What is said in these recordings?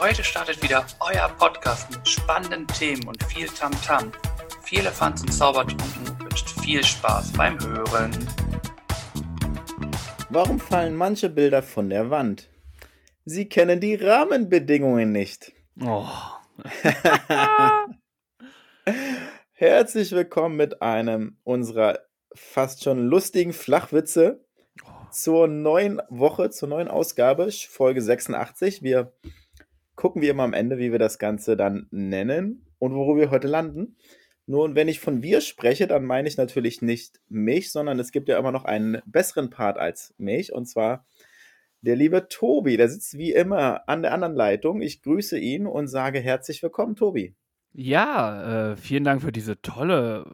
Heute startet wieder euer Podcast mit spannenden Themen und viel Tamtam. -Tam. Viel Elefants und Zaubertrunken wünscht viel Spaß beim Hören. Warum fallen manche Bilder von der Wand? Sie kennen die Rahmenbedingungen nicht. Oh. Herzlich willkommen mit einem unserer fast schon lustigen Flachwitze zur neuen Woche, zur neuen Ausgabe, Folge 86. Wir gucken wie immer am Ende, wie wir das Ganze dann nennen und wo wir heute landen. Nun, wenn ich von wir spreche, dann meine ich natürlich nicht mich, sondern es gibt ja immer noch einen besseren Part als mich und zwar der liebe Tobi. Der sitzt wie immer an der anderen Leitung. Ich grüße ihn und sage herzlich willkommen, Tobi. Ja, äh, vielen Dank für diese tolle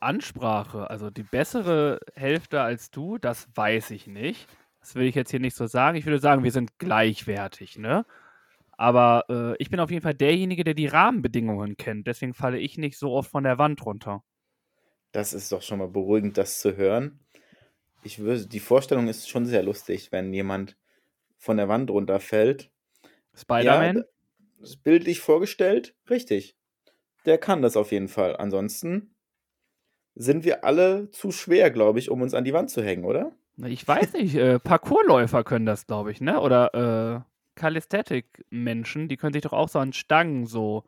Ansprache. Also die bessere Hälfte als du, das weiß ich nicht. Das will ich jetzt hier nicht so sagen. Ich würde sagen, wir sind gleichwertig, ne? Aber äh, ich bin auf jeden Fall derjenige, der die Rahmenbedingungen kennt. Deswegen falle ich nicht so oft von der Wand runter. Das ist doch schon mal beruhigend, das zu hören. Ich würde, die Vorstellung ist schon sehr lustig, wenn jemand von der Wand runterfällt. Spider-Man? Ja, bildlich vorgestellt, richtig. Der kann das auf jeden Fall. Ansonsten sind wir alle zu schwer, glaube ich, um uns an die Wand zu hängen, oder? Ich weiß nicht. Äh, Parkourläufer können das, glaube ich, ne? Oder äh, Kalisthetik-Menschen, die können sich doch auch so an Stangen so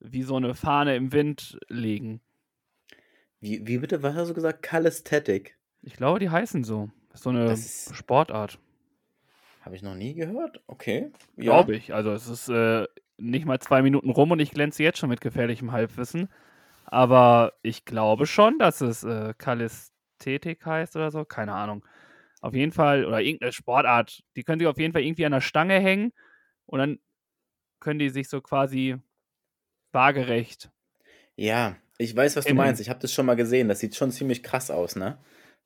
wie so eine Fahne im Wind legen. Wie, wie bitte, was hast du gesagt? Kalisthetik? Ich glaube, die heißen so. Das ist so eine ist, Sportart. Habe ich noch nie gehört? Okay. Ja. Glaube ich. Also es ist äh, nicht mal zwei Minuten rum und ich glänze jetzt schon mit gefährlichem Halbwissen. Aber ich glaube schon, dass es äh, Kalisthetik heißt oder so. Keine Ahnung. Auf jeden Fall, oder irgendeine Sportart, die können sich auf jeden Fall irgendwie an der Stange hängen und dann können die sich so quasi waagerecht. Ja, ich weiß, was du meinst. Ich habe das schon mal gesehen. Das sieht schon ziemlich krass aus, ne?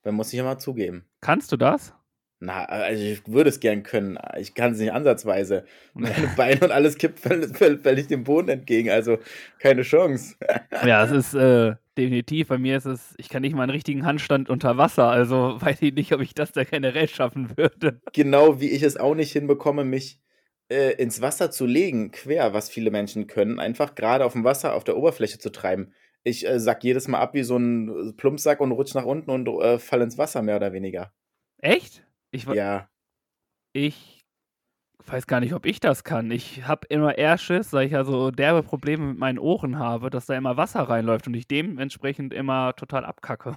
Man muss ich ja mal zugeben. Kannst du das? Na, also ich würde es gern können. Ich kann es nicht ansatzweise. Meine Beine und alles kippt völlig dem Boden entgegen. Also keine Chance. ja, es ist äh, definitiv. Bei mir ist es, ich kann nicht mal einen richtigen Handstand unter Wasser. Also weiß ich nicht, ob ich das da generell schaffen würde. Genau wie ich es auch nicht hinbekomme, mich äh, ins Wasser zu legen, quer, was viele Menschen können. Einfach gerade auf dem Wasser, auf der Oberfläche zu treiben. Ich äh, sack jedes Mal ab wie so ein Plumpsack und rutsch nach unten und äh, fall ins Wasser, mehr oder weniger. Echt? Ich, ja. Ich weiß gar nicht, ob ich das kann. Ich habe immer eher Schiss, weil ich ja so derbe Probleme mit meinen Ohren habe, dass da immer Wasser reinläuft und ich dementsprechend immer total abkacke.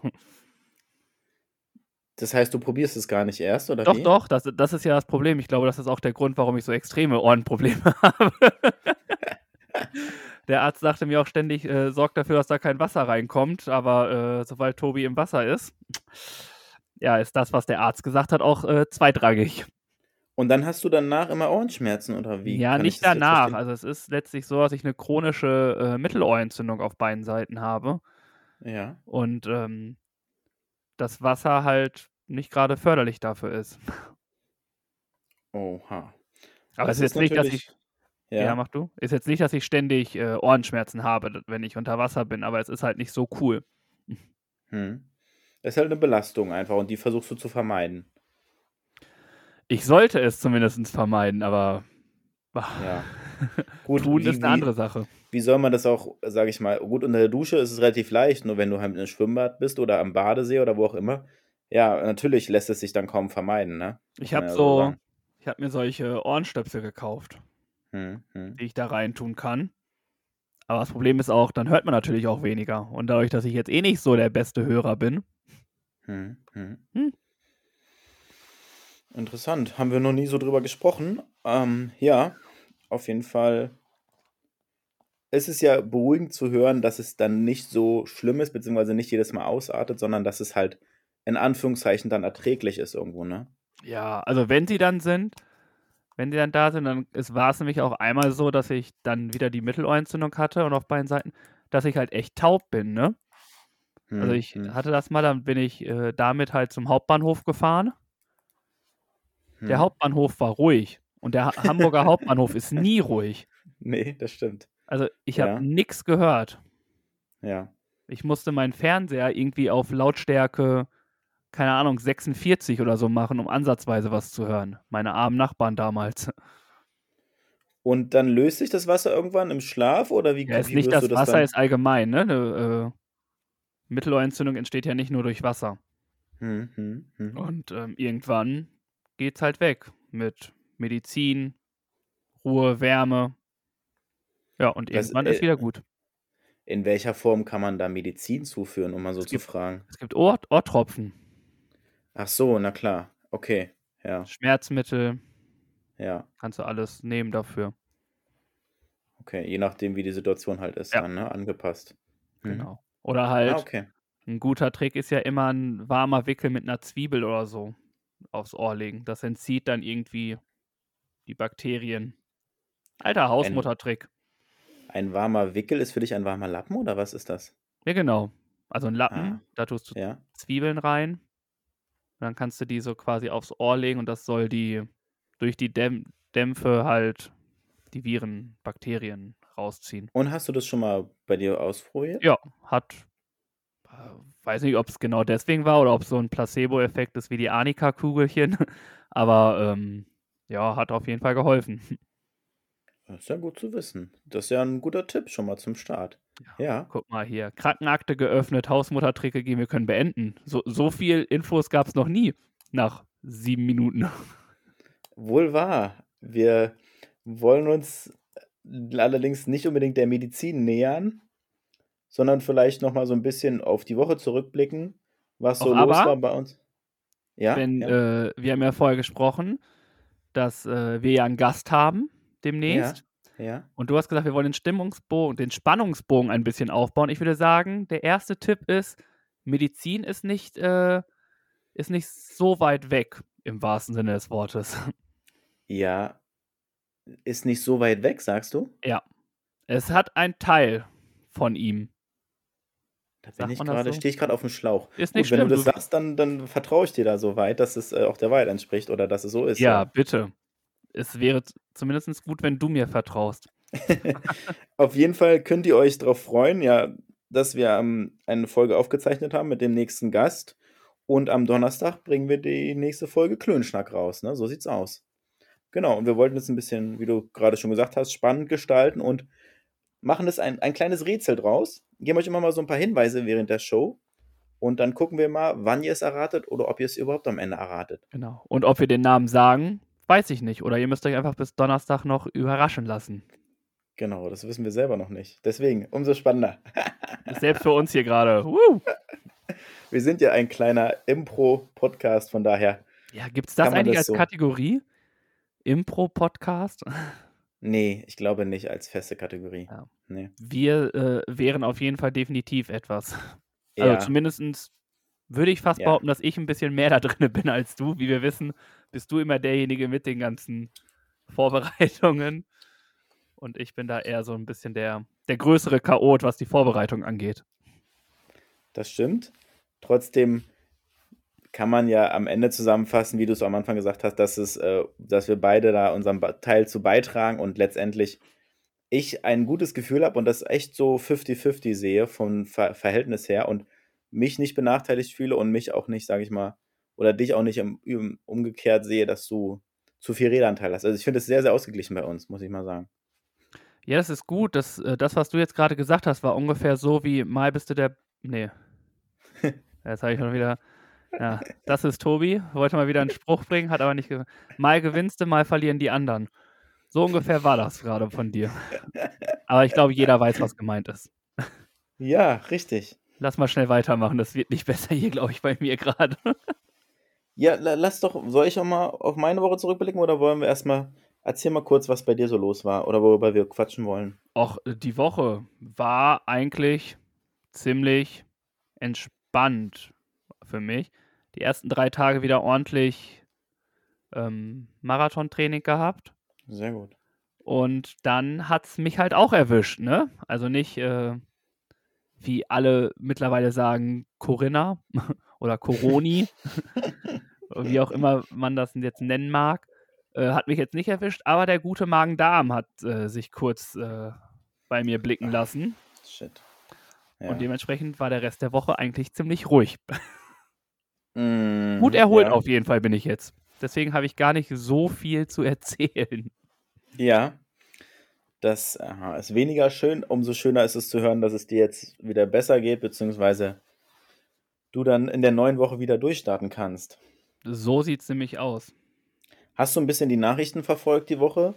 Das heißt, du probierst es gar nicht erst, oder Doch, wie? doch, das, das ist ja das Problem. Ich glaube, das ist auch der Grund, warum ich so extreme Ohrenprobleme habe. der Arzt sagte mir auch ständig, äh, sorgt dafür, dass da kein Wasser reinkommt, aber äh, sobald Tobi im Wasser ist, ja, ist das, was der Arzt gesagt hat, auch äh, zweitrangig. Und dann hast du danach immer Ohrenschmerzen oder wie? Ja, Kann nicht danach. Also es ist letztlich so, dass ich eine chronische äh, Mittelohrentzündung auf beiden Seiten habe. Ja. Und ähm, das Wasser halt nicht gerade förderlich dafür ist. Oha. Aber es ist jetzt nicht, dass ich. Ja. ja. mach du. Ist jetzt nicht, dass ich ständig äh, Ohrenschmerzen habe, wenn ich unter Wasser bin, aber es ist halt nicht so cool. Hm. Das ist halt eine Belastung einfach und die versuchst du zu vermeiden. Ich sollte es zumindest vermeiden, aber ja. gut, tun wie, ist eine andere Sache. Wie soll man das auch, sage ich mal, gut, unter der Dusche ist es relativ leicht, nur wenn du halt in einem Schwimmbad bist oder am Badesee oder wo auch immer, ja, natürlich lässt es sich dann kaum vermeiden, ne? Ich habe ja so, so ich habe mir solche Ohrenstöpsel gekauft, hm, hm. die ich da rein tun kann. Aber das Problem ist auch, dann hört man natürlich auch weniger. Und dadurch, dass ich jetzt eh nicht so der beste Hörer bin, hm, hm. Hm. Interessant. Haben wir noch nie so drüber gesprochen. Ähm, ja, auf jeden Fall. Es ist ja beruhigend zu hören, dass es dann nicht so schlimm ist, beziehungsweise nicht jedes Mal ausartet, sondern dass es halt in Anführungszeichen dann erträglich ist irgendwo, ne? Ja, also wenn sie dann sind, wenn sie dann da sind, dann war es nämlich auch einmal so, dass ich dann wieder die Mittelohrentzündung hatte und auf beiden Seiten, dass ich halt echt taub bin, ne? Also ich hm. hatte das mal, dann bin ich äh, damit halt zum Hauptbahnhof gefahren. Hm. Der Hauptbahnhof war ruhig und der ha Hamburger Hauptbahnhof ist nie ruhig. Nee, das stimmt. Also ich habe ja. nichts gehört. Ja. Ich musste meinen Fernseher irgendwie auf Lautstärke, keine Ahnung, 46 oder so machen, um ansatzweise was zu hören. Meine armen Nachbarn damals. Und dann löst sich das Wasser irgendwann im Schlaf oder wie, Ja, ist wie nicht das das Wasser, dann? ist allgemein, ne? 'Ne, äh, Mittelohrentzündung entsteht ja nicht nur durch Wasser. Hm, hm, hm. Und, ähm, irgendwann geht's halt weg mit Medizin, Ruhe, Wärme. Ja, und Was, irgendwann ist äh, wieder gut. in welcher Form kann man da Medizin zuführen, um mal so Es zu gibt fragen? es gibt Ohr Ohrtropfen, Ach so, na klar. Okay, ja, Schmerzmittel, ja. kannst du alles nehmen dafür. Okay, je nachdem, wie die Situation halt ist Ja. dann, ne? Angepasst. Mhm. Genau. Oder Ah, halt okay. 'n guter Trick ist ja immer 'n warmer Wickel mit 'ner Zwiebel oder so aufs Ohr legen. Das entzieht dann irgendwie die Bakterien. Alter Ein Hausmuttertrick. ein warmer Wickel ist für dich ein warmer Lappen oder was ist das? Ja, genau. Also 'n Lappen, Ah, da tust du ja. Zwiebeln rein. Und dann kannst du die so quasi aufs Ohr legen und das soll die durch die Däm Dämpfe halt die Viren, Bakterien rausziehen. Und hast du das schon mal bei dir ausprobiert? Ja, hat weiß nicht, ob's genau deswegen war oder ob's so 'n Placeboeffekt ist wie die Arnika-Kügelchen, aber, ähm, ja, hat auf jeden Fall geholfen. Das ist ja gut zu wissen. Das ist ja 'n guter Tipp schon mal zum Start. Ja, Ja. guck mal hier, Krankenakte geöffnet, Hausmuttertrick gegeben, wir können beenden. So so viel Infos gab's noch nie nach 7 Minuten. Wohl wahr. Wir wollen uns allerdings nicht unbedingt der Medizin nähern, sondern vielleicht noch mal so 'n bisschen auf die Woche zurückblicken, was Doch so los aber war bei uns. Ja, wenn, ja. äh wir haben ja vorher gesprochen, dass, äh, wir ja 'n Gast haben Ja, demnächst. ja. Und du hast gesagt, wir wollen den Stimmungsbogen den Spannungsbogen ein bisschen aufbauen. Ich würde sagen, der erste Tipp ist, Medizin ist nicht äh, ist nicht so weit weg im wahrsten Sinne des Wortes. Ja. Ist nicht so weit weg, sagst du? Ja. Es hat einen Teil von ihm. Da bin Sagt ich man das so? stehe ich grad aufm Schlauch. Ist Gut, nicht wenn du das du sagst, dann dann vertraue ich dir da so weit, dass es, äh, auch der Wahrheit entspricht oder dass es so ist, Ja, ja. bitte. Es wäre zumindest gut, wenn du mir vertraust. Auf jeden Fall könnt ihr euch drauf freuen, ja, dass wir, ähm, eine Folge aufgezeichnet haben mit dem nächsten Gast. Und am Donnerstag bringen wir die nächste Folge Klönschnack raus, ne? So sieht's aus. Genau, und wir wollten es 'n bisschen, wie du grade schon gesagt hast, spannend gestalten und machen es ein ein kleines Rätsel draus. Geben euch immer mal so 'n paar Hinweise während der Show. Und dann gucken wir mal, wann ihr es erratet oder ob ihr es überhaupt am Ende erratet. Genau. Und ob wir den Namen sagen, weiß ich nicht. Oder ihr müsst euch einfach bis Donnerstag noch überraschen lassen. Genau, das wissen wir selber noch nicht. Deswegen umso spannender. Selbst für uns hier. Wuhu. Wir sind ja ein kleiner Impro-Podcast, von daher Ja, gibt's das kann man eigentlich das als so Kategorie? Impro-Podcast? Ne, ich glaube nicht als feste Kategorie. Ja. Ne. Wir, äh, wären auf jeden Fall definitiv etwas. Also, Ja. zumindestens würde ich fast Ja. behaupten, dass ich 'n bisschen mehr da drinne bin als du. Wie wir wissen, bist du immer derjenige mit den ganzen Vorbereitungen. Und ich bin da eher so 'n bisschen der der größere Chaot, was die Vorbereitung angeht. Das stimmt. Trotzdem kann man ja am Ende zusammenfassen, wie du's am Anfang gesagt hast, dass es äh, dass wir beide da unseren Teil zu beitragen und letztendlich ich ein gutes Gefühl habe und das echt so fifty-fifty sehe vom Ver Verhältnis her und mich nicht benachteiligt fühle und mich auch nicht, sage ich mal oder dich auch nicht im im umgekehrt sehe, dass du zu viel Redeanteil hast. Also, ich finde es sehr, sehr ausgeglichen bei uns, muss ich mal sagen. Ja, das ist gut. Das äh, das, was du jetzt grade gesagt hast, war ungefähr so wie: „Mal bist du der“ ne. Jetzt habe ich schon wieder ja, das ist Tobi, wollte mal wieder 'n Spruch bringen, hat aber nicht ge „Mal gewinnst du, mal verlieren die anderen.“ So ungefähr war das grade von dir. Aber ich glaube, jeder weiß, was gemeint ist. Ja, richtig. Lass mal schnell weitermachen. Das wird nicht besser hier, glaube ich, bei mir grade. Ja, la lass doch soll ich auch mal auf meine Woche zurückblicken oder wollen wir erst mal erzähl mal kurz, was bei dir so los war oder worüber wir quatschen wollen. Och, die Woche war eigentlich ziemlich entspannt für mich. Die ersten 3 Tage wieder ordentlich, ähm, Marathontraining gehabt. Sehr gut. Und dann hat's mich halt auch erwischt, ne? Also, nicht, äh, wie alle mittlerweile sagen, Corinna oder Coroni, wie auch immer man das jetzt nennen mag, äh, hat mich jetzt nicht erwischt, aber der gute Magen-Darm hat, äh, sich kurz, äh, bei mir blicken lassen. Shit. Und Ja. dementsprechend war der Rest der Woche eigentlich ziemlich ruhig. Gut Mhm, erholt ja. auf jeden Fall bin ich jetzt. Deswegen habe ich gar nicht so viel zu erzählen. Ja. Das äh, ist weniger schön. Umso schöner ist es zu hören, dass es dir jetzt wieder besser geht, beziehungsweise du dann in der neuen Woche wieder durchstarten kannst. So sieht es nämlich aus. Hast du ein bisschen die Nachrichten verfolgt die Woche?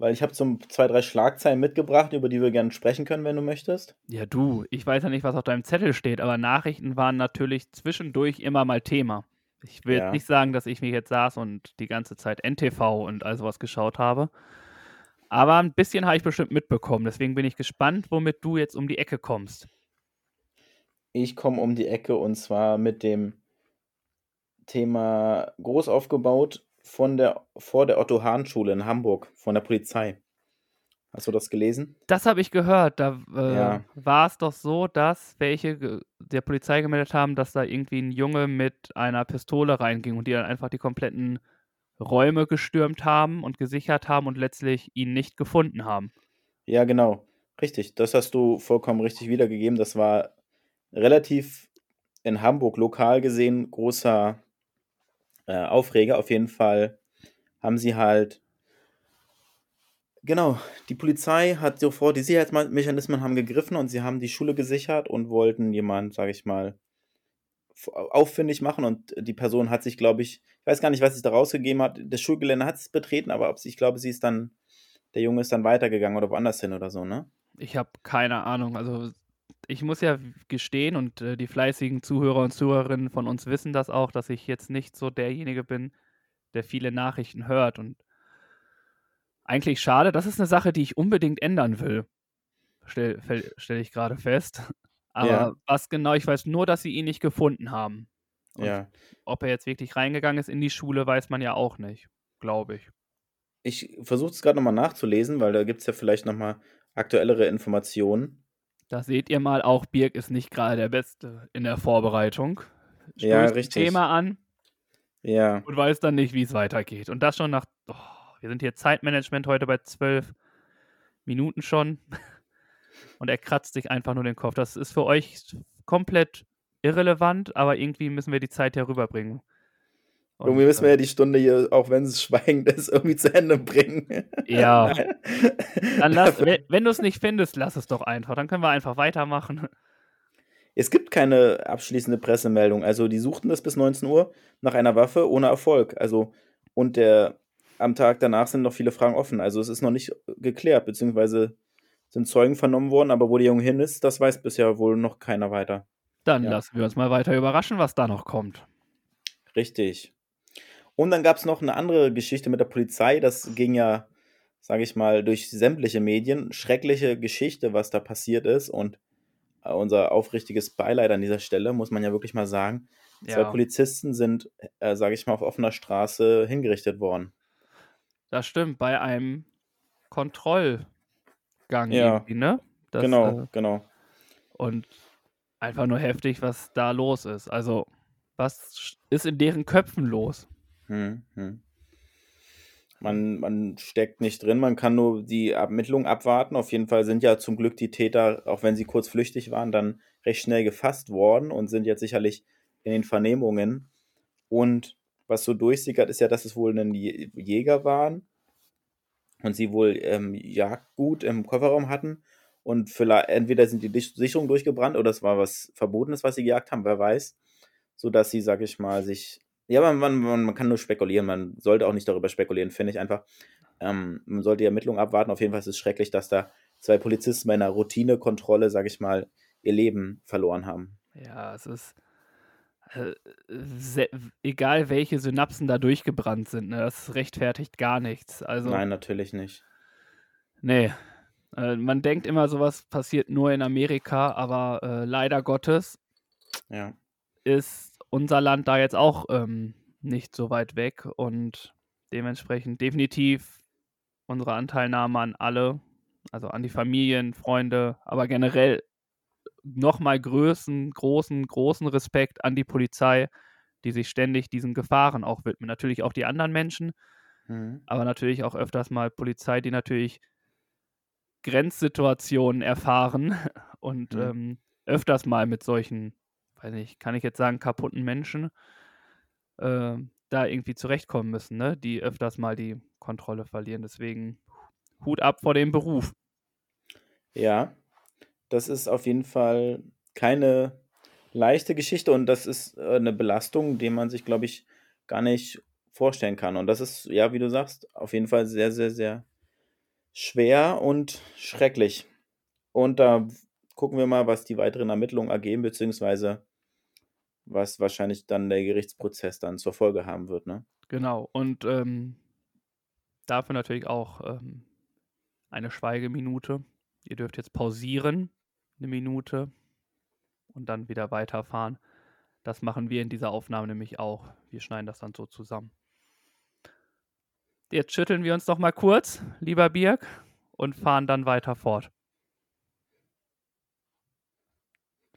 Weil ich habe so zwei, drei Schlagzeilen mitgebracht, über die wir gerne sprechen können, wenn du möchtest. Ja, du, ich weiß ja nicht, was auf deinem Zettel steht, aber Nachrichten waren natürlich zwischendurch immer mal Thema. Ich will ja. jetzt nicht sagen, dass ich mich jetzt saß und die ganze Zeit NTV und all sowas geschaut habe. Aber ein bisschen habe ich bestimmt mitbekommen. Deswegen bin ich gespannt, womit du jetzt um die Ecke kommst. Ich komme um die Ecke und zwar mit dem Thema groß aufgebaut von der, vor der Otto-Hahn-Schule in Hamburg, von der Polizei. Hast du das gelesen? Das habe ich gehört. Da äh, ja. war es doch so, dass welche der Polizei gemeldet haben, dass da irgendwie ein Junge mit einer Pistole reinging und die dann einfach die kompletten Räume gestürmt haben und gesichert haben und letztlich ihn nicht gefunden haben. Ja, genau. Richtig. Das hast du vollkommen richtig wiedergegeben. Das war relativ in Hamburg lokal gesehen großer äh, Aufreger. Auf jeden Fall haben sie halt Genau, die Polizei hat sofort die Sicherheitsmechanismen haben gegriffen und sie haben die Schule gesichert und wollten jemand, sage ich mal, auffindig machen und die Person hat sich, glaube ich, ich weiß gar nicht, was sich da rausgegeben hat. Das Schulgelände hat es betreten, aber ob sie, ich glaube, sie ist dann, der Junge ist dann weitergegangen oder woanders hin oder so, ne? Ich habe keine Ahnung. Also ich muss ja gestehen und äh, die fleißigen Zuhörer und Zuhörerinnen von uns wissen das auch, dass ich jetzt nicht so derjenige bin, der viele Nachrichten hört und eigentlich schade. Das ist eine Sache, die ich unbedingt ändern will. Stelle stell ich gerade fest. Aber ja. was genau, ich weiß nur, dass sie ihn nicht gefunden haben. Und ja. Ob er jetzt wirklich reingegangen ist in die Schule, weiß man ja auch nicht, glaube ich. Ich versuche es gerade nochmal nachzulesen, weil da gibt es ja vielleicht nochmal aktuellere Informationen. Da seht ihr mal, auch Birg ist nicht gerade der Beste in der Vorbereitung. Stößt ja, richtig. Thema an. Ja. Und weiß dann nicht, wie es weitergeht. Und das schon nach. Oh, wir sind hier Zeitmanagement heute bei zwölf Minuten schon. Und er kratzt sich einfach nur den Kopf. Das ist für euch komplett irrelevant, aber irgendwie müssen wir die Zeit hier rüberbringen. Und, irgendwie müssen wir ja äh, die Stunde hier, auch wenn es schweigend ist, irgendwie zu Ende bringen. Ja. Dann lass, wenn du es nicht findest, lass es doch einfach. Dann können wir einfach weitermachen. Es gibt keine abschließende Pressemeldung. Also die suchten das bis 19 Uhr nach einer Waffe ohne Erfolg. Also und der am Tag danach sind noch viele Fragen offen. Also es ist noch nicht geklärt, beziehungsweise sind Zeugen vernommen worden, aber wo der Junge hin ist, das weiß bisher wohl noch keiner weiter. Dann ja. lassen wir uns mal weiter überraschen, was da noch kommt. Richtig. Und dann gab es noch eine andere Geschichte mit der Polizei. Das ging ja, sage ich mal, durch sämtliche Medien. Schreckliche Geschichte, was da passiert ist. Und äh, unser aufrichtiges Beileid an dieser Stelle, muss man ja wirklich mal sagen. Ja. Zwei Polizisten sind, äh, sage ich mal, auf offener Straße hingerichtet worden. Das stimmt, bei einem Kontrollgang ja. irgendwie, ne? Das, genau, äh, genau. Und einfach nur heftig, was da los ist. Also, was ist in deren Köpfen los? Hm, hm. Man, man steckt nicht drin, man kann nur die Ermittlungen abwarten. Auf jeden Fall sind ja zum Glück die Täter, auch wenn sie kurz flüchtig waren, dann recht schnell gefasst worden und sind jetzt sicherlich in den Vernehmungen. Und was so durchsickert, ist ja, dass es wohl ein Jäger waren und sie wohl ähm, Jagdgut im Kofferraum hatten und vielleicht entweder sind die Sicherungen durchgebrannt oder es war was Verbotenes, was sie gejagt haben, wer weiß, so dass sie, sag ich mal, sich ja, man, man, man kann nur spekulieren, man sollte auch nicht darüber spekulieren, finde ich einfach. Ähm, man sollte die Ermittlungen abwarten. Auf jeden Fall ist es schrecklich, dass da zwei Polizisten bei einer Routinekontrolle, sag ich mal, ihr Leben verloren haben. Ja, es ist äh, egal welche Synapsen da durchgebrannt sind, ne, das rechtfertigt gar nichts. Also, Nein, natürlich nicht. Nee. Äh, man denkt immer, sowas passiert nur in Amerika, aber äh, leider Gottes ja. ist unser Land da jetzt auch ähm, nicht so weit weg und dementsprechend definitiv unsere Anteilnahme an alle, also an die Familien, Freunde, aber generell nochmal großen, großen, großen Respekt an die Polizei, die sich ständig diesen Gefahren auch widmen. Natürlich auch die anderen Menschen, mhm. aber natürlich auch öfters mal Polizei, die natürlich Grenzsituationen erfahren und mhm. ähm, öfters mal mit solchen, weiß nicht, kann ich jetzt sagen, kaputten Menschen äh, da irgendwie zurechtkommen müssen, ne? die öfters mal die Kontrolle verlieren. Deswegen Hut ab vor dem Beruf. Ja, das ist auf jeden Fall keine leichte Geschichte und das ist äh, eine Belastung, die man sich, glaube ich, gar nicht vorstellen kann. Und das ist, ja, wie du sagst, auf jeden Fall sehr, sehr, sehr schwer und schrecklich. Und da gucken wir mal, was die weiteren Ermittlungen ergeben, beziehungsweise was wahrscheinlich dann der Gerichtsprozess dann zur Folge haben wird, ne? Genau. Und ähm, dafür natürlich auch ähm, eine Schweigeminute. Ihr dürft jetzt pausieren, eine Minute, und dann wieder weiterfahren. Das machen wir in dieser Aufnahme nämlich auch. Wir schneiden das dann so zusammen. Jetzt schütteln wir uns noch mal kurz, lieber Birg, und fahren dann weiter fort.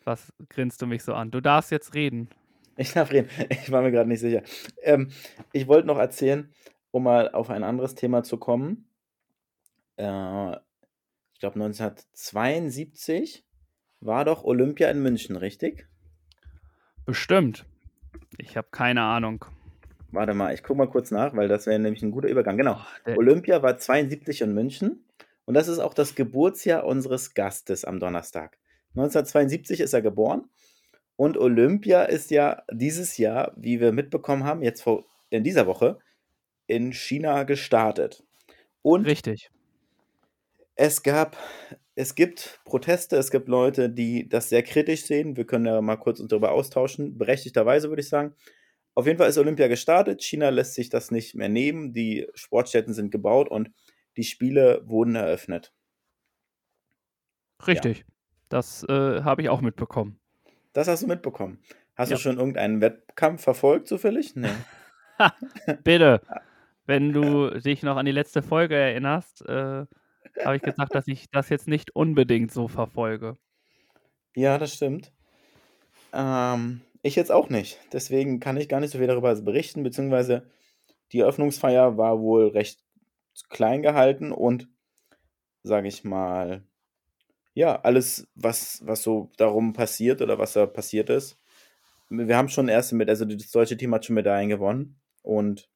Was grinst du mich so an? Du darfst jetzt reden. Ich darf reden. Ich war mir gerade nicht sicher. Ähm, ich wollte noch erzählen, um mal auf ein anderes Thema zu kommen. Äh, ich glaube 1972 war doch Olympia in München, richtig? Bestimmt. Ich habe keine Ahnung. Warte mal, ich gucke mal kurz nach, weil das wäre nämlich ein guter Übergang. Genau. Oh, Olympia war 72 in München und das ist auch das Geburtsjahr unseres Gastes am Donnerstag. 1972 ist er geboren und Olympia ist ja dieses Jahr, wie wir mitbekommen haben, jetzt vor, in dieser Woche in China gestartet. Und Richtig. Es gab, es gibt Proteste, es gibt Leute, die das sehr kritisch sehen. Wir können ja mal kurz uns darüber austauschen. Berechtigterweise würde ich sagen. Auf jeden Fall ist Olympia gestartet. China lässt sich das nicht mehr nehmen. Die Sportstätten sind gebaut und die Spiele wurden eröffnet. Richtig. Ja. Das äh, habe ich auch mitbekommen. Das hast du mitbekommen. Hast ja. du schon irgendeinen Wettkampf verfolgt, zufällig? Nee. Bitte. Wenn du dich noch an die letzte Folge erinnerst, äh, habe ich gesagt, dass ich das jetzt nicht unbedingt so verfolge. Ja, das stimmt. Ähm, ich jetzt auch nicht. Deswegen kann ich gar nicht so viel darüber berichten, beziehungsweise die Eröffnungsfeier war wohl recht klein gehalten und, sage ich mal, ja, alles, was, was so darum passiert oder was da passiert ist. Wir haben schon erste mit, also das deutsche Team hat schon Medaillen gewonnen und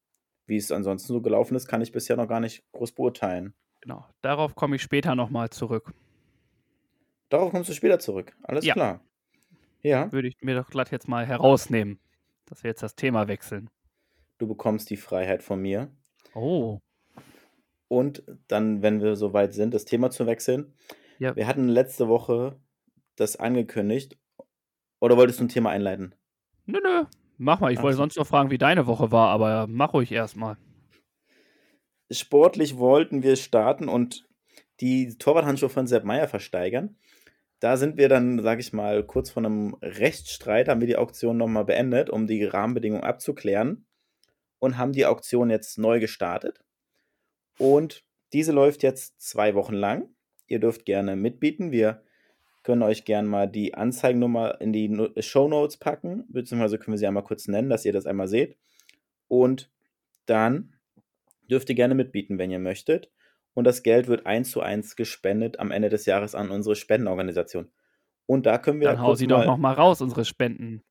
wie es ansonsten so gelaufen ist, kann ich bisher noch gar nicht groß beurteilen. Genau, darauf komme ich später nochmal zurück. Darauf kommst du später zurück, alles ja. klar. Ja. Würde ich mir doch glatt jetzt mal herausnehmen, dass wir jetzt das Thema wechseln. Du bekommst die Freiheit von mir. Oh. Und dann, wenn wir soweit sind, das Thema zu wechseln. Ja. Wir hatten letzte Woche das angekündigt. Oder wolltest du ein Thema einleiten? Nö, nö. Mach mal. Ich Ach. wollte sonst noch fragen, wie deine Woche war, aber mach ruhig erstmal sportlich wollten wir starten und die Torwarthandschuhe von Sepp Meyer versteigern. Da sind wir dann, sage ich mal, kurz vor einem Rechtsstreit, haben wir die Auktion nochmal beendet, um die Rahmenbedingungen abzuklären und haben die Auktion jetzt neu gestartet. Und diese läuft jetzt zwei Wochen lang. Ihr dürft gerne mitbieten. Wir können euch gerne mal die Anzeigennummer in die Show Notes packen, beziehungsweise können wir sie einmal kurz nennen, dass ihr das einmal seht. Und dann Dürft ihr gerne mitbieten, wenn ihr möchtet. Und das Geld wird eins zu eins gespendet am Ende des Jahres an unsere Spendenorganisation. Und da können wir. Dann hau sie doch nochmal raus, unsere Spenden.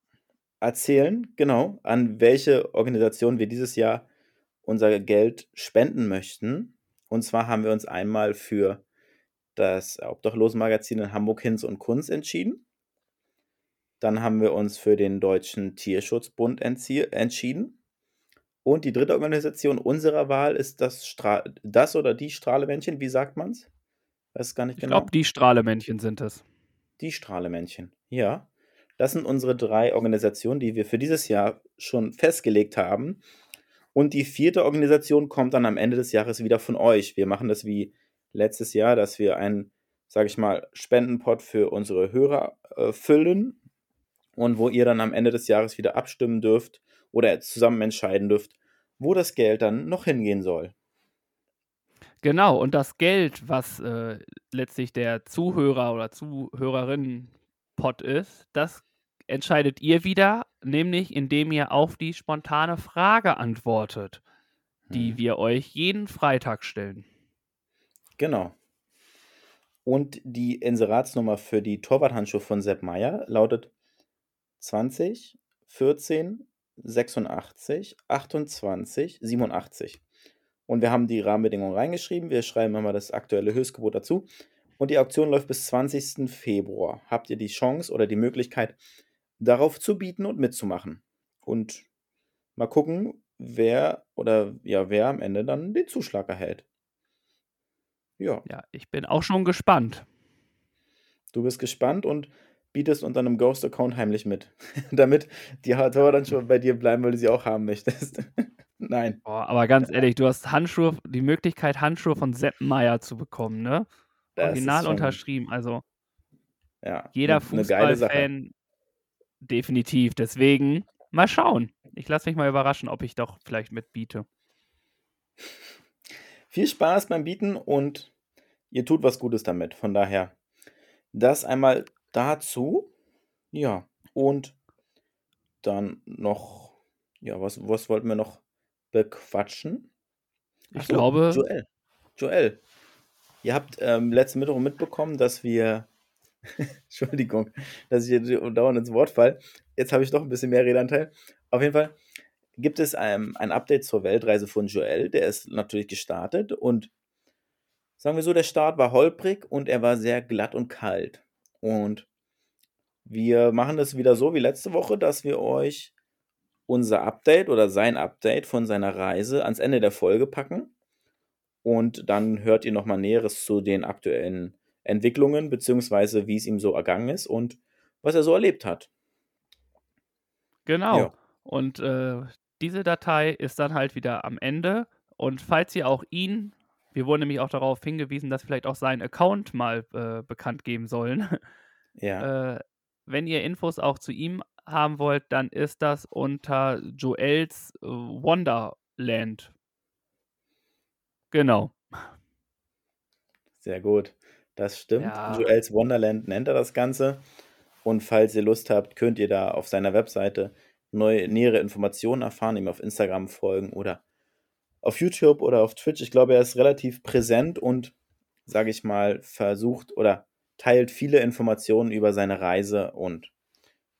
Erzählen, genau, an welche Organisation wir dieses Jahr unser Geld spenden möchten. Und zwar haben wir uns einmal für das Obdachlosenmagazin in Hamburg Hinz und Kunz entschieden. Dann haben wir uns für den Deutschen Tierschutzbund entschieden. Und die dritte Organisation unserer Wahl ist das, Stra das oder die Strahlemännchen, wie sagt man es? Weiß gar nicht ich genau. Ich glaube, die Strahlemännchen sind es. Die Strahlemännchen, ja. Das sind unsere drei Organisationen, die wir für dieses Jahr schon festgelegt haben. Und die vierte Organisation kommt dann am Ende des Jahres wieder von euch. Wir machen das wie letztes Jahr, dass wir einen, sage ich mal, Spendenpot für unsere Hörer äh, füllen und wo ihr dann am Ende des Jahres wieder abstimmen dürft, oder zusammen entscheiden dürft, wo das Geld dann noch hingehen soll. Genau, und das Geld, was äh, letztlich der Zuhörer oder Zuhörerin-Pot ist, das entscheidet ihr wieder, nämlich indem ihr auf die spontane Frage antwortet, die hm. wir euch jeden Freitag stellen. Genau. Und die Inseratsnummer für die Torwarthandschuhe von Sepp Meier lautet 20 14 86, 28, 87. Und wir haben die Rahmenbedingungen reingeschrieben. Wir schreiben immer das aktuelle Höchstgebot dazu. Und die Auktion läuft bis 20. Februar. Habt ihr die Chance oder die Möglichkeit, darauf zu bieten und mitzumachen. Und mal gucken, wer oder ja, wer am Ende dann den Zuschlag erhält. Ja. Ja, ich bin auch schon gespannt. Du bist gespannt und bietest unter einem Ghost-Account heimlich mit. Damit die Tore dann schon bei dir bleiben, weil du sie auch haben möchtest. Nein. Boah, aber ganz ehrlich, du hast Handschuhe, die Möglichkeit, Handschuhe von Sepp Meier zu bekommen, ne? Das Original unterschrieben. Also ja, jeder Fußballfan definitiv. Deswegen mal schauen. Ich lasse mich mal überraschen, ob ich doch vielleicht mitbiete. Viel Spaß beim Bieten und ihr tut was Gutes damit. Von daher, das einmal dazu. Ja, und dann noch, ja, was, was wollten wir noch bequatschen? Ich so, glaube. Joel. Joel, ihr habt ähm, letzten Mittwoch mitbekommen, dass wir. Entschuldigung, dass ich hier dauernd ins Wort fall. Jetzt habe ich doch ein bisschen mehr Redanteil. Auf jeden Fall gibt es ein, ein Update zur Weltreise von Joel. Der ist natürlich gestartet und sagen wir so, der Start war holprig und er war sehr glatt und kalt. Und wir machen es wieder so wie letzte Woche, dass wir euch unser Update oder sein Update von seiner Reise ans Ende der Folge packen. Und dann hört ihr nochmal Näheres zu den aktuellen Entwicklungen, beziehungsweise wie es ihm so ergangen ist und was er so erlebt hat. Genau. Ja. Und äh, diese Datei ist dann halt wieder am Ende. Und falls ihr auch ihn, wir wurden nämlich auch darauf hingewiesen, dass vielleicht auch seinen Account mal äh, bekannt geben sollen. Ja. Äh, wenn ihr Infos auch zu ihm haben wollt, dann ist das unter Joels äh, Wonderland. Genau. Sehr gut. Das stimmt. Ja. Joels Wonderland nennt er das Ganze. Und falls ihr Lust habt, könnt ihr da auf seiner Webseite neue, nähere Informationen erfahren, ihm auf Instagram folgen oder auf YouTube oder auf Twitch. Ich glaube, er ist relativ präsent und, sage ich mal, versucht oder teilt viele Informationen über seine Reise und